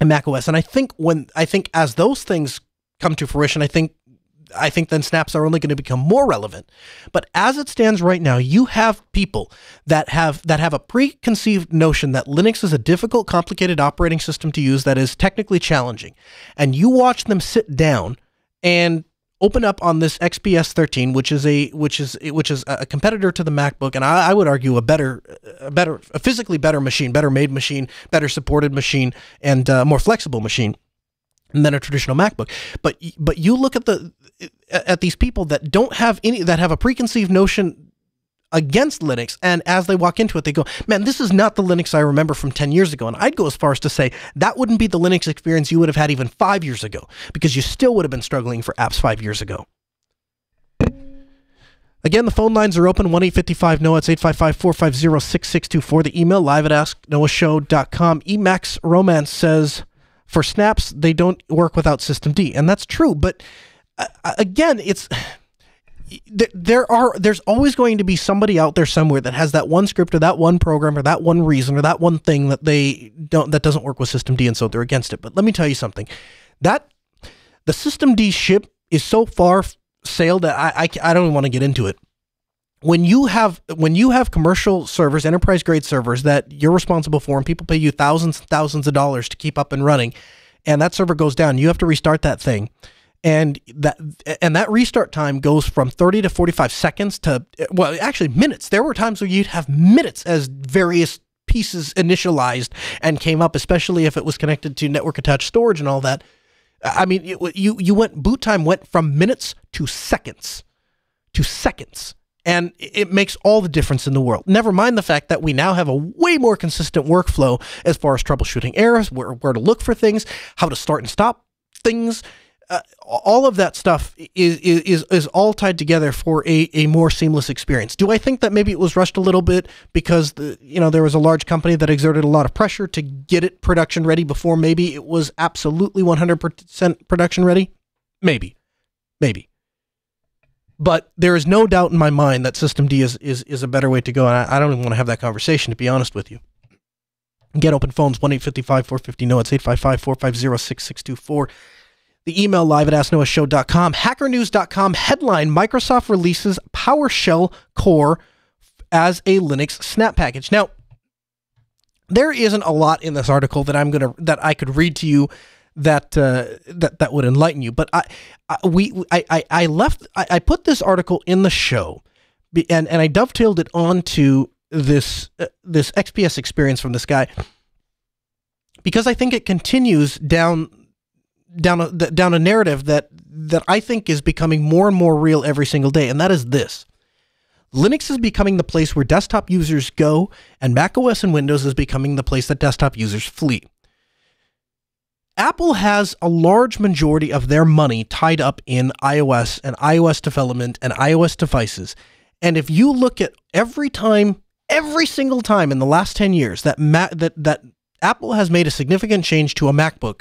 and Mac OS. And I think when I think as those things come to fruition, I think I think then snaps are only going to become more relevant. But as it stands right now, you have people that have that have a preconceived notion that Linux is a difficult, complicated operating system to use that is technically challenging. And you watch them sit down and open up on this XPS 13, which is a which is which is a competitor to the MacBook, and I, I, would argue a better, a better, a physically better machine, better made machine, better supported machine, and uh, more flexible machine than a traditional MacBook. But but you look at the at these people that don't have any that have a preconceived notion against Linux. And as they walk into it, they go, man, this is not the Linux I remember from 10 years ago. And I'd go as far as to say that wouldn't be the Linux experience you would have had even five years ago, because you still would have been struggling for apps five years ago. Again, the phone lines are open 1 855 NOAH. It's 855 450 6624. The email live at asknoahshow.com. Emacs Romance says, for snaps, they don't work without systemd. And that's true. But uh, again, it's there are there's always going to be somebody out there somewhere that has that one script or that one program or that one reason or that one thing that they don't that doesn't work with systemd and so they're against it. But let me tell you something. That the systemd ship is so far sailed that I I, I don't even want to get into it. When you have when you have commercial servers, enterprise grade servers that you're responsible for and people pay you thousands and thousands of dollars to keep up and running and that server goes down, you have to restart that thing. And that and that restart time goes from 30 to 45 seconds to well actually minutes. There were times where you'd have minutes as various pieces initialized and came up especially if it was connected to network attached storage and all that. I mean you you went boot time went from minutes to seconds to seconds and it makes all the difference in the world. Never mind the fact that we now have a way more consistent workflow as far as troubleshooting errors, where, where to look for things, how to start and stop things uh, all of that stuff is, is is all tied together for a, a more seamless experience. Do I think that maybe it was rushed a little bit because the you know there was a large company that exerted a lot of pressure to get it production ready before maybe it was absolutely 100% production ready? Maybe. Maybe. But there is no doubt in my mind that systemd is is, is a better way to go and I, I don't even want to have that conversation to be honest with you. Get open phones 1 855 450 no it's 855 450 6624 the email live at asknoahshow.com. Hackernews.com headline Microsoft releases PowerShell Core as a Linux snap package. Now, there isn't a lot in this article that I'm gonna that I could read to you that uh, that that would enlighten you. But I, I we I, I, left I, I, put this article in the show, and and I dovetailed it onto this uh, this XPS experience from this guy because I think it continues down down a down a narrative that that I think is becoming more and more real every single day, and that is this. Linux is becoming the place where desktop users go, and macOS and Windows is becoming the place that desktop users flee. Apple has a large majority of their money tied up in iOS and iOS development and iOS devices. And if you look at every time, every single time in the last 10 years that Ma- that that Apple has made a significant change to a MacBook,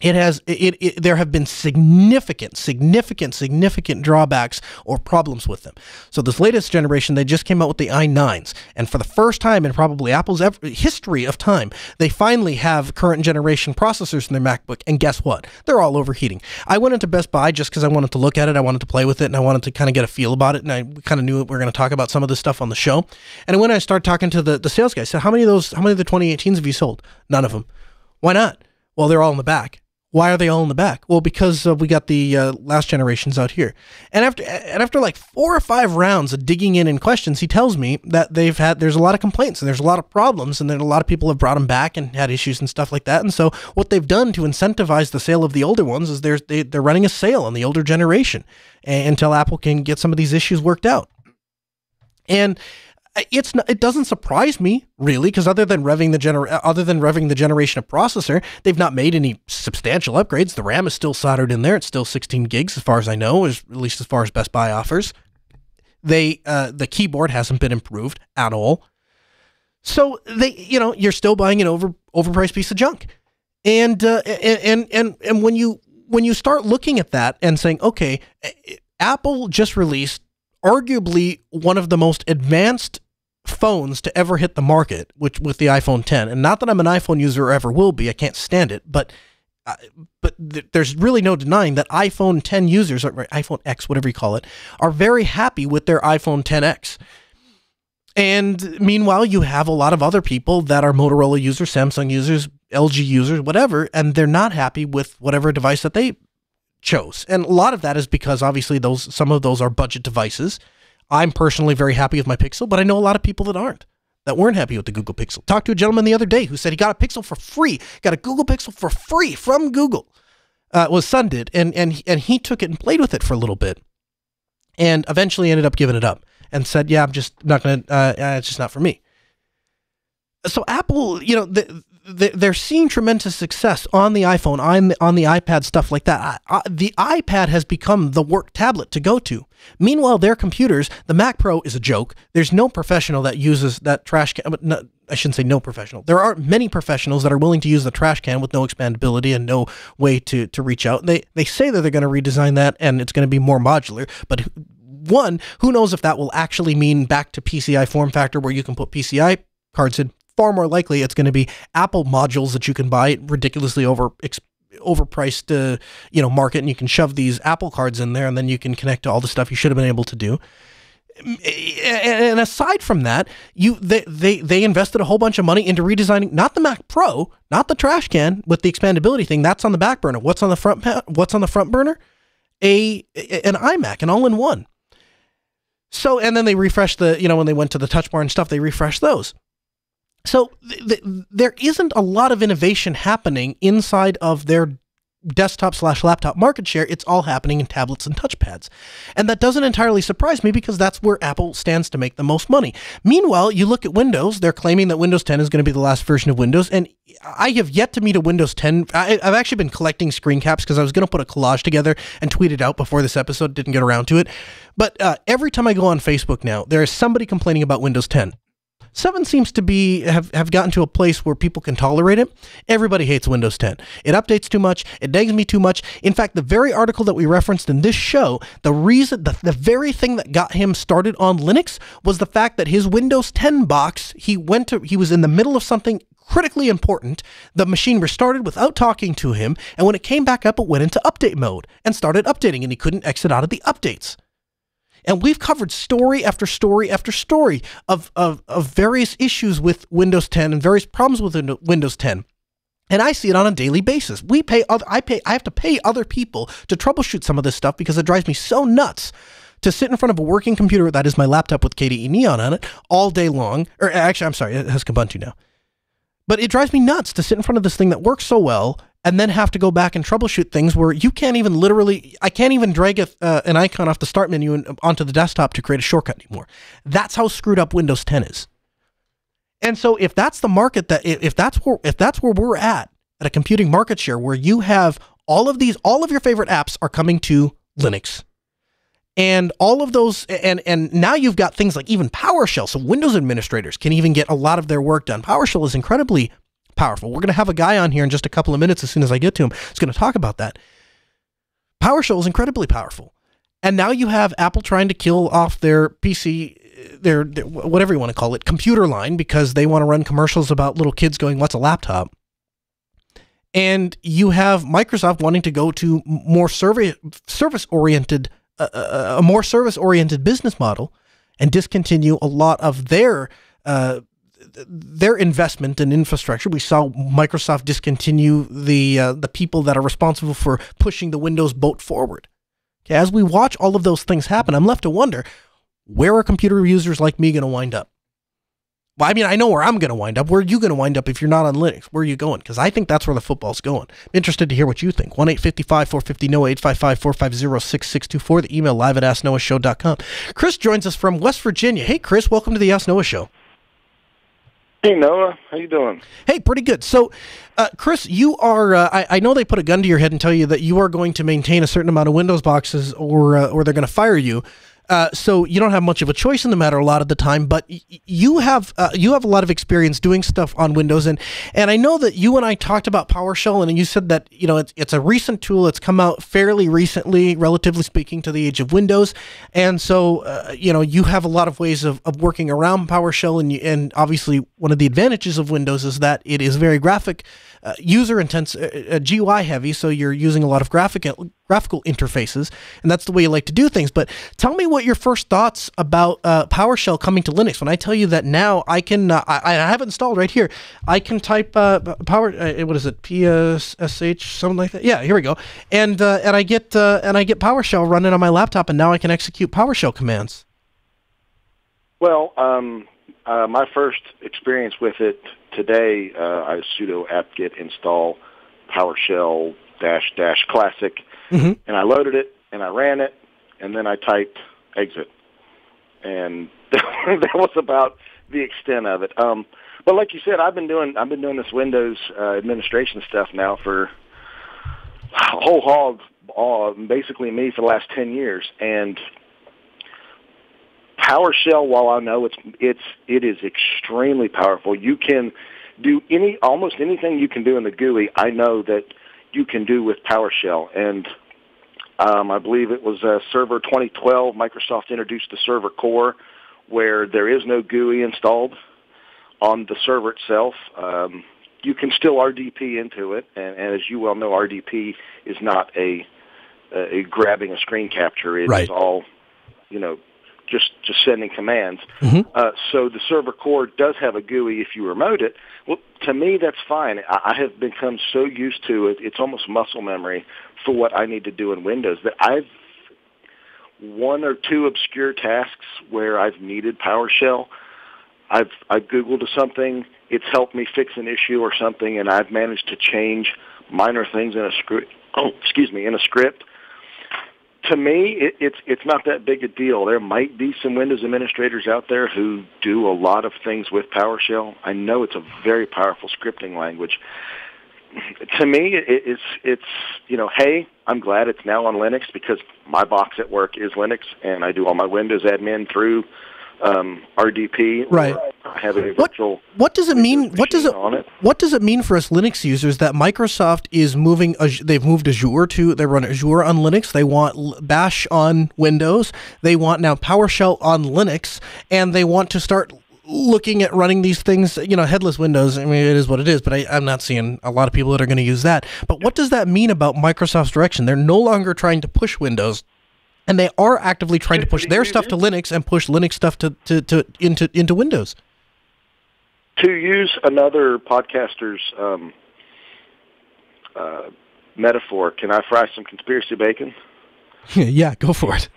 it has it, it, there have been significant significant significant drawbacks or problems with them. So this latest generation they just came out with the i9s and for the first time in probably apple's ever, history of time they finally have current generation processors in their macbook. And guess what? They're all overheating. I went into best buy just because i wanted to look at it. I wanted to play with it and i wanted to kind of get a feel about it. And i kind of knew we were going to talk about some of this stuff on the show. And when i started talking to the, the sales guy i said how many of those how many of the 2018s have you sold? None of them why not? Well they're all in the back why are they all in the back? Well, because uh, we got the uh, last generations out here. And after and after like four or five rounds of digging in and questions, he tells me that they've had there's a lot of complaints and there's a lot of problems and then a lot of people have brought them back and had issues and stuff like that. And so what they've done to incentivize the sale of the older ones is they're they, they're running a sale on the older generation until Apple can get some of these issues worked out. And it's not, it doesn't surprise me really because other than revving the gener- other than revving the generation of processor, they've not made any substantial upgrades. The RAM is still soldered in there; it's still 16 gigs as far as I know, as, at least as far as Best Buy offers. They uh, the keyboard hasn't been improved at all, so they you know you're still buying an over overpriced piece of junk, and uh, and and and when you when you start looking at that and saying, okay, Apple just released arguably one of the most advanced phones to ever hit the market, which with the iPhone 10. And not that I'm an iPhone user or ever will be, I can't stand it, but uh, but th- there's really no denying that iPhone 10 users, or iPhone X, whatever you call it, are very happy with their iPhone 10X. And meanwhile, you have a lot of other people that are Motorola users, Samsung users, LG users, whatever, and they're not happy with whatever device that they chose. And a lot of that is because obviously those some of those are budget devices. I'm personally very happy with my Pixel, but I know a lot of people that aren't that weren't happy with the Google Pixel. Talked to a gentleman the other day who said he got a Pixel for free, got a Google Pixel for free from Google. Uh, well, son did, and and and he took it and played with it for a little bit, and eventually ended up giving it up and said, "Yeah, I'm just not gonna. Uh, uh it's just not for me." So Apple, you know, the, they're seeing tremendous success on the iPhone, on the, on the iPad, stuff like that. The iPad has become the work tablet to go to. Meanwhile, their computers, the Mac Pro is a joke. There's no professional that uses that trash can. No, I shouldn't say no professional. There are many professionals that are willing to use the trash can with no expandability and no way to, to reach out. They, they say that they're going to redesign that and it's going to be more modular, but one, who knows if that will actually mean back to PCI form factor where you can put PCI cards in far more likely it's going to be Apple modules that you can buy ridiculously over overpriced uh, you know market and you can shove these Apple cards in there and then you can connect to all the stuff you should have been able to do. And aside from that, you they, they they invested a whole bunch of money into redesigning not the Mac Pro, not the trash can with the expandability thing. That's on the back burner. What's on the front? What's on the front burner? A an iMac, an all-in-one. So and then they refreshed the you know when they went to the Touch Bar and stuff, they refreshed those. So th- th- there isn't a lot of innovation happening inside of their desktop slash laptop market share. It's all happening in tablets and touchpads. And that doesn't entirely surprise me because that's where Apple stands to make the most money. Meanwhile, you look at Windows, they're claiming that Windows 10 is going to be the last version of Windows. And I have yet to meet a Windows 10. I, have actually been collecting screen caps because I was going to put a collage together and tweet it out before this episode. Didn't get around to it. But uh, every time I go on Facebook now, there is somebody complaining about Windows 10. Seven seems to be have, have gotten to a place where people can tolerate it. Everybody hates Windows 10. It updates too much. It nags me too much. In fact, the very article that we referenced in this show, the reason, the, the very thing that got him started on Linux was the fact that his Windows 10 box, he went to, he was in the middle of something critically important. The machine restarted without talking to him, and when it came back up, it went into update mode and started updating, and he couldn't exit out of the updates. And we've covered story after story after story of, of, of various issues with Windows 10 and various problems with Windows 10. And I see it on a daily basis. We pay other, I pay I have to pay other people to troubleshoot some of this stuff because it drives me so nuts to sit in front of a working computer that is my laptop with KDE Neon on it all day long. Or actually, I'm sorry, it has Kubuntu now. But it drives me nuts to sit in front of this thing that works so well and then have to go back and troubleshoot things where you can't even literally I can't even drag a, uh, an icon off the start menu and onto the desktop to create a shortcut anymore. That's how screwed up Windows 10 is. And so if that's the market that if that's where if that's where we're at at a computing market share where you have all of these all of your favorite apps are coming to Linux. And all of those and and now you've got things like even PowerShell. So Windows administrators can even get a lot of their work done. PowerShell is incredibly powerful. We're going to have a guy on here in just a couple of minutes as soon as I get to him. He's going to talk about that. PowerShell is incredibly powerful. And now you have Apple trying to kill off their PC, their, their whatever you want to call it, computer line because they want to run commercials about little kids going, "What's a laptop?" And you have Microsoft wanting to go to more service service oriented, uh, uh, uh, a more service oriented business model, and discontinue a lot of their uh, their investment in infrastructure. We saw Microsoft discontinue the uh, the people that are responsible for pushing the Windows boat forward. Okay, as we watch all of those things happen, I'm left to wonder where are computer users like me going to wind up? Well, I mean, I know where I'm going to wind up. Where are you going to wind up if you're not on Linux? Where are you going? Because I think that's where the football's going. I'm interested to hear what you think. 1 855 450 NOAH 855 450 6624. The email live at AskNoahShow.com. Chris joins us from West Virginia. Hey, Chris, welcome to the Ask Noah Show. Hey Noah, how you doing? Hey, pretty good. So, uh, Chris, you are. Uh, I, I, know they put a gun to your head and tell you that you are going to maintain a certain amount of Windows boxes, or uh, or they're going to fire you. Uh, so you don't have much of a choice in the matter a lot of the time, but you have uh, you have a lot of experience doing stuff on Windows, and and I know that you and I talked about PowerShell, and you said that you know it's it's a recent tool. It's come out fairly recently, relatively speaking, to the age of Windows, and so uh, you know you have a lot of ways of, of working around PowerShell, and you, and obviously one of the advantages of Windows is that it is very graphic uh, user intense, uh, uh GUI heavy, so you're using a lot of graphic graphical interfaces, and that's the way you like to do things. But tell me what your first thoughts about uh, PowerShell coming to Linux. When I tell you that now I can, uh, I, I, have it installed right here. I can type uh, power. what is it? PSSH, something like that. Yeah, here we go. And and I get and I get PowerShell running on my laptop, and now I can execute PowerShell commands. Well, um, my first experience with it today, uh, I sudo apt-get install PowerShell dash dash classic, mm-hmm. and I loaded it and I ran it, and then I typed exit, and that was about the extent of it. Um, but like you said, I've been doing I've been doing this Windows uh, administration stuff now for whole hog, all, basically me for the last ten years, and PowerShell, while I know it's it's it is extremely powerful, you can do any almost anything you can do in the GUI. I know that you can do with PowerShell, and um, I believe it was uh, Server 2012. Microsoft introduced the Server Core, where there is no GUI installed on the server itself. Um, you can still RDP into it, and, and as you well know, RDP is not a, a grabbing a screen capture. It right. is all, you know, just just sending commands. Mm-hmm. Uh, so the server core does have a GUI if you remote it. Well, to me that's fine. I, I have become so used to it; it's almost muscle memory for what I need to do in Windows that I've one or two obscure tasks where I've needed PowerShell. I've I've googled something, it's helped me fix an issue or something, and I've managed to change minor things in a script. Oh, excuse me, in a script to me, it, it's it's not that big a deal. There might be some Windows administrators out there who do a lot of things with PowerShell. I know it's a very powerful scripting language. To me, it, it's it's you know, hey, I'm glad it's now on Linux because my box at work is Linux, and I do all my Windows admin through um, RDP. Right. Have a virtual. What, what does it mean? What does it, it, What does it mean for us Linux users that Microsoft is moving? They've moved Azure to. They run Azure on Linux. They want Bash on Windows. They want now PowerShell on Linux, and they want to start looking at running these things, you know, headless Windows. I mean, it is what it is, but I, am not seeing a lot of people that are going to use that. But what does that mean about Microsoft's direction? They're no longer trying to push Windows and they are actively trying to push their stuff to Linux and push Linux stuff to, to, to into into Windows. To use another podcaster's um, uh, metaphor, can I fry some conspiracy bacon? yeah, go for it.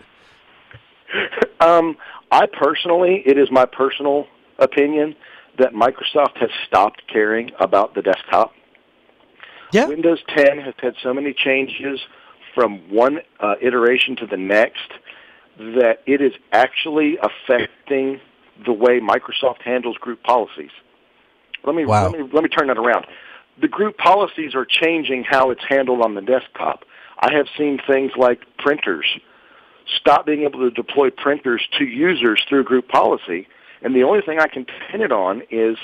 um, I personally, it is my personal opinion that Microsoft has stopped caring about the desktop. Yeah. Windows 10 has had so many changes from one uh, iteration to the next that it is actually affecting the way Microsoft handles group policies. Let me wow. let me let me turn that around. The group policies are changing how it's handled on the desktop. I have seen things like printers stop being able to deploy printers to users through group policy, and the only thing I can pin it on is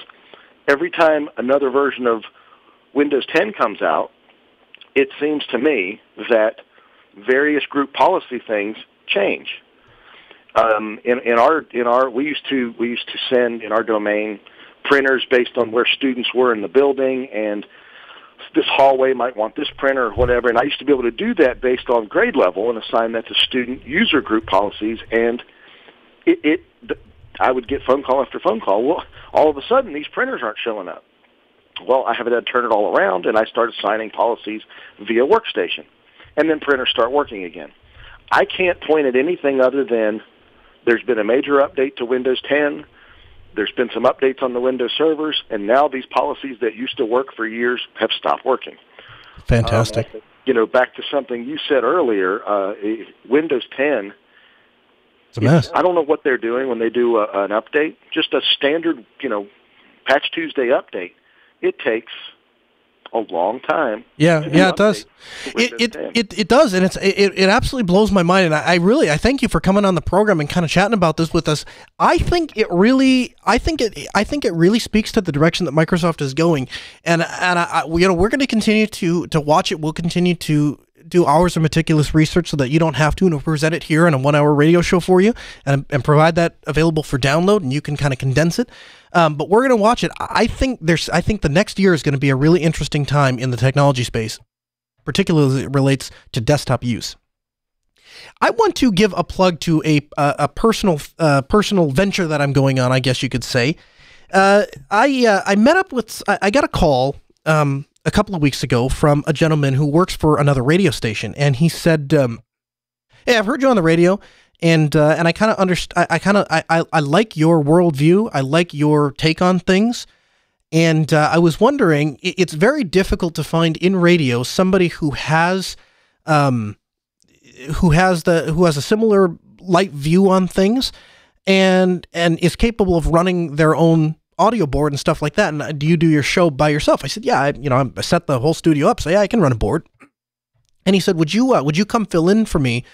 every time another version of Windows 10 comes out, it seems to me that various group policy things change. Um, in, in our in our we used to we used to send in our domain printers based on where students were in the building and this hallway might want this printer or whatever. And I used to be able to do that based on grade level and assign that to student user group policies. And it, it I would get phone call after phone call. Well all of a sudden these printers aren't showing up well, I have to turn it all around, and I start assigning policies via workstation. And then printers start working again. I can't point at anything other than there's been a major update to Windows 10. There's been some updates on the Windows servers, and now these policies that used to work for years have stopped working. Fantastic. Um, you know, back to something you said earlier, uh, Windows 10. It's a mess. I don't know what they're doing when they do a, an update. Just a standard, you know, Patch Tuesday update it takes a long time. Yeah, yeah, it does. It, it, it, it does, and it's it, it absolutely blows my mind. And I, I really I thank you for coming on the program and kind of chatting about this with us. I think it really I think it I think it really speaks to the direction that Microsoft is going, and and I, I you know we're going to continue to to watch it. We'll continue to do hours of meticulous research so that you don't have to and present it here in a one hour radio show for you and, and provide that available for download and you can kind of condense it um, but we're going to watch it. I think there's. I think the next year is going to be a really interesting time in the technology space, particularly as it relates to desktop use. I want to give a plug to a a, a personal uh, personal venture that I'm going on. I guess you could say. Uh, I uh, I met up with. I, I got a call um, a couple of weeks ago from a gentleman who works for another radio station, and he said, um, "Hey, I've heard you on the radio, and uh, and I kind of understand. I, I kind of I, I, I like your worldview. I like your take on things. And uh, I was wondering, it's very difficult to find in radio somebody who has, um, who has the who has a similar light view on things, and and is capable of running their own audio board and stuff like that. And uh, do you do your show by yourself? I said, yeah. I, you know, I set the whole studio up, so yeah, I can run a board. And he said, would you uh, would you come fill in for me?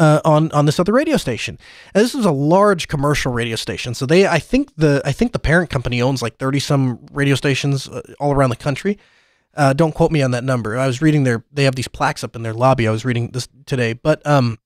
uh, on on this other radio station. And this is a large commercial radio station, so they I think the I think the parent company owns like thirty some radio stations uh, all around the country. Uh, don't quote me on that number. I was reading their they have these plaques up in their lobby. I was reading this today, but um,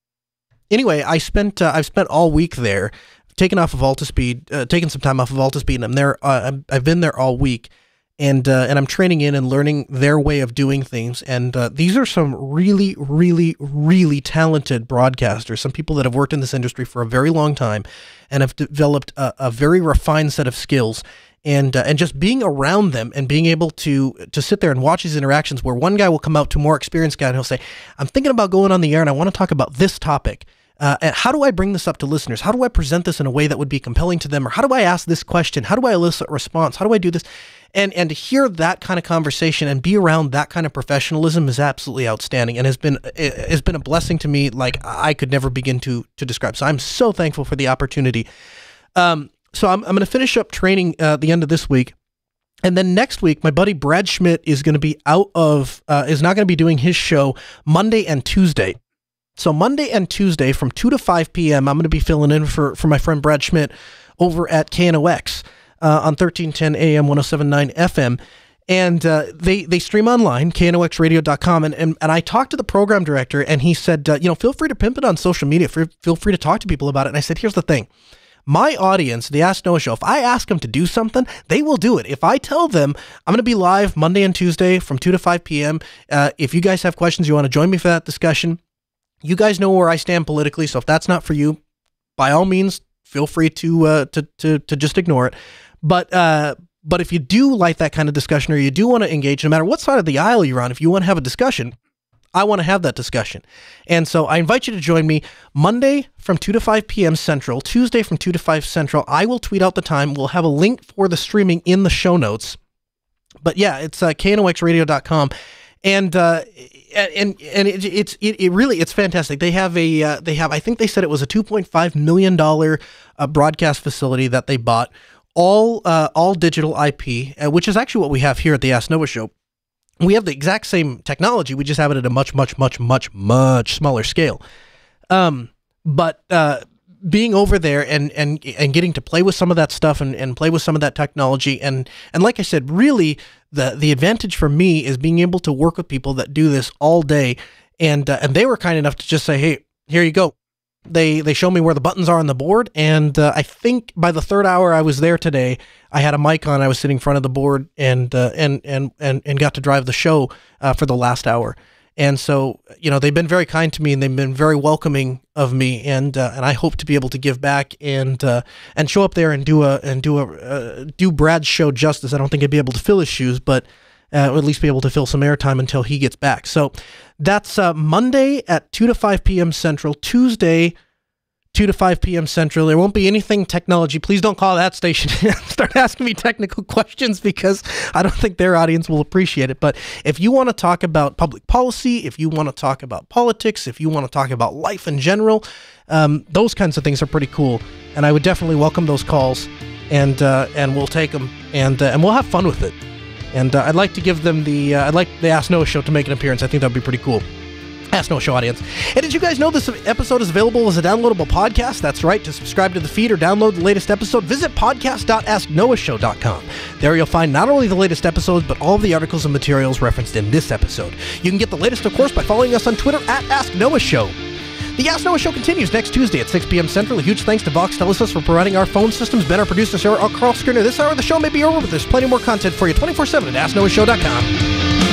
anyway, I spent uh, I've spent all week there, taken off of Altispeed, uh, taken some time off of Altispeed, and I'm there. Uh, I've been there all week and uh, and I'm training in and learning their way of doing things. And uh, these are some really, really, really talented broadcasters. Some people that have worked in this industry for a very long time and have developed a, a very refined set of skills. And uh, and just being around them and being able to to sit there and watch these interactions, where one guy will come out to more experienced guy and he'll say, "I'm thinking about going on the air and I want to talk about this topic." Uh, how do I bring this up to listeners? How do I present this in a way that would be compelling to them? Or how do I ask this question? How do I elicit response? How do I do this? and and to hear that kind of conversation and be around that kind of professionalism is absolutely outstanding and has been has been a blessing to me like I could never begin to to describe. So I'm so thankful for the opportunity. Um, so I'm I'm going to finish up training uh, the end of this week. And then next week, my buddy Brad Schmidt is going to be out of, uh, is not going to be doing his show Monday and Tuesday. So Monday and Tuesday from 2 to 5 p.m., I'm going to be filling in for, for my friend Brad Schmidt over at KNOX uh, on 1310 AM, 1079 FM. And uh, they, they stream online, knoxradio.com. And, and, and I talked to the program director, and he said, uh, you know, feel free to pimp it on social media. Feel free to talk to people about it. And I said, here's the thing my audience, the Ask Noah Show, if I ask them to do something, they will do it. If I tell them I'm going to be live Monday and Tuesday from 2 to 5 p.m., uh, if you guys have questions, you want to join me for that discussion, you guys know where I stand politically. So if that's not for you, by all means, feel free to uh, to, to to just ignore it. But uh, but if you do like that kind of discussion or you do want to engage, no matter what side of the aisle you're on, if you want to have a discussion, I want to have that discussion. And so I invite you to join me Monday from 2 to 5 p.m. Central, Tuesday from 2 to 5 Central. I will tweet out the time. We'll have a link for the streaming in the show notes. But yeah, it's uh, knoxradio.com. And uh, and and it, it's it, it really it's fantastic. They have a uh, they have I think they said it was a 2.5 million dollar uh, broadcast facility that they bought all uh, all digital IP, uh, which is actually what we have here at the Ask Noah Show. We have the exact same technology. We just have it at a much, much, much, much, much smaller scale. Um, but uh, being over there and and and getting to play with some of that stuff and, and play with some of that technology and and like I said, really the the advantage for me is being able to work with people that do this all day. And uh, and they were kind enough to just say, hey, here you go. They they show me where the buttons are on the board. And uh, i think by the third hour i was there today i had a mic on. I was sitting in front of the board and uh, and, and and and got to drive the show uh, for the last hour and so you know they've been very kind to me and they've been very welcoming of me and uh, and i hope to be able to give back and uh, and show up there and do a and do a uh, do brad's show justice i don't think i'd be able to fill his shoes but uh, or at least be able to fill some airtime until he gets back. So that's uh, Monday at 2 to 5 p.m. Central, Tuesday, 2 to 5 p.m. Central. There won't be anything technology. Please don't call that station start asking me technical questions because I don't think their audience will appreciate it. But if you want to talk about public policy, if you want to talk about politics, if you want to talk about life in general, um, those kinds of things are pretty cool. And I would definitely welcome those calls and uh, and we'll take them and, uh, and we'll have fun with it. And uh, I'd like to give them the uh, I'd like the Ask Noah show to make an appearance. I think that'd be pretty cool. Ask Noah Show audience. And did you guys know this episode is available as a downloadable podcast? That's right. To subscribe to the feed or download the latest episode, visit podcast.asknoahshow.com. There you'll find not only the latest episodes, but all of the articles and materials referenced in this episode. You can get the latest, of course, by following us on Twitter at Ask Noah Show. The Ask Noah Show continues next Tuesday at 6 p.m. Central. A huge thanks to Voxtelesys for providing our phone systems. Ben, our producer, Sarah, our Carl Skinner. This hour the show may be over, but there's plenty more content for you 24 7 at AskNoahShow.com.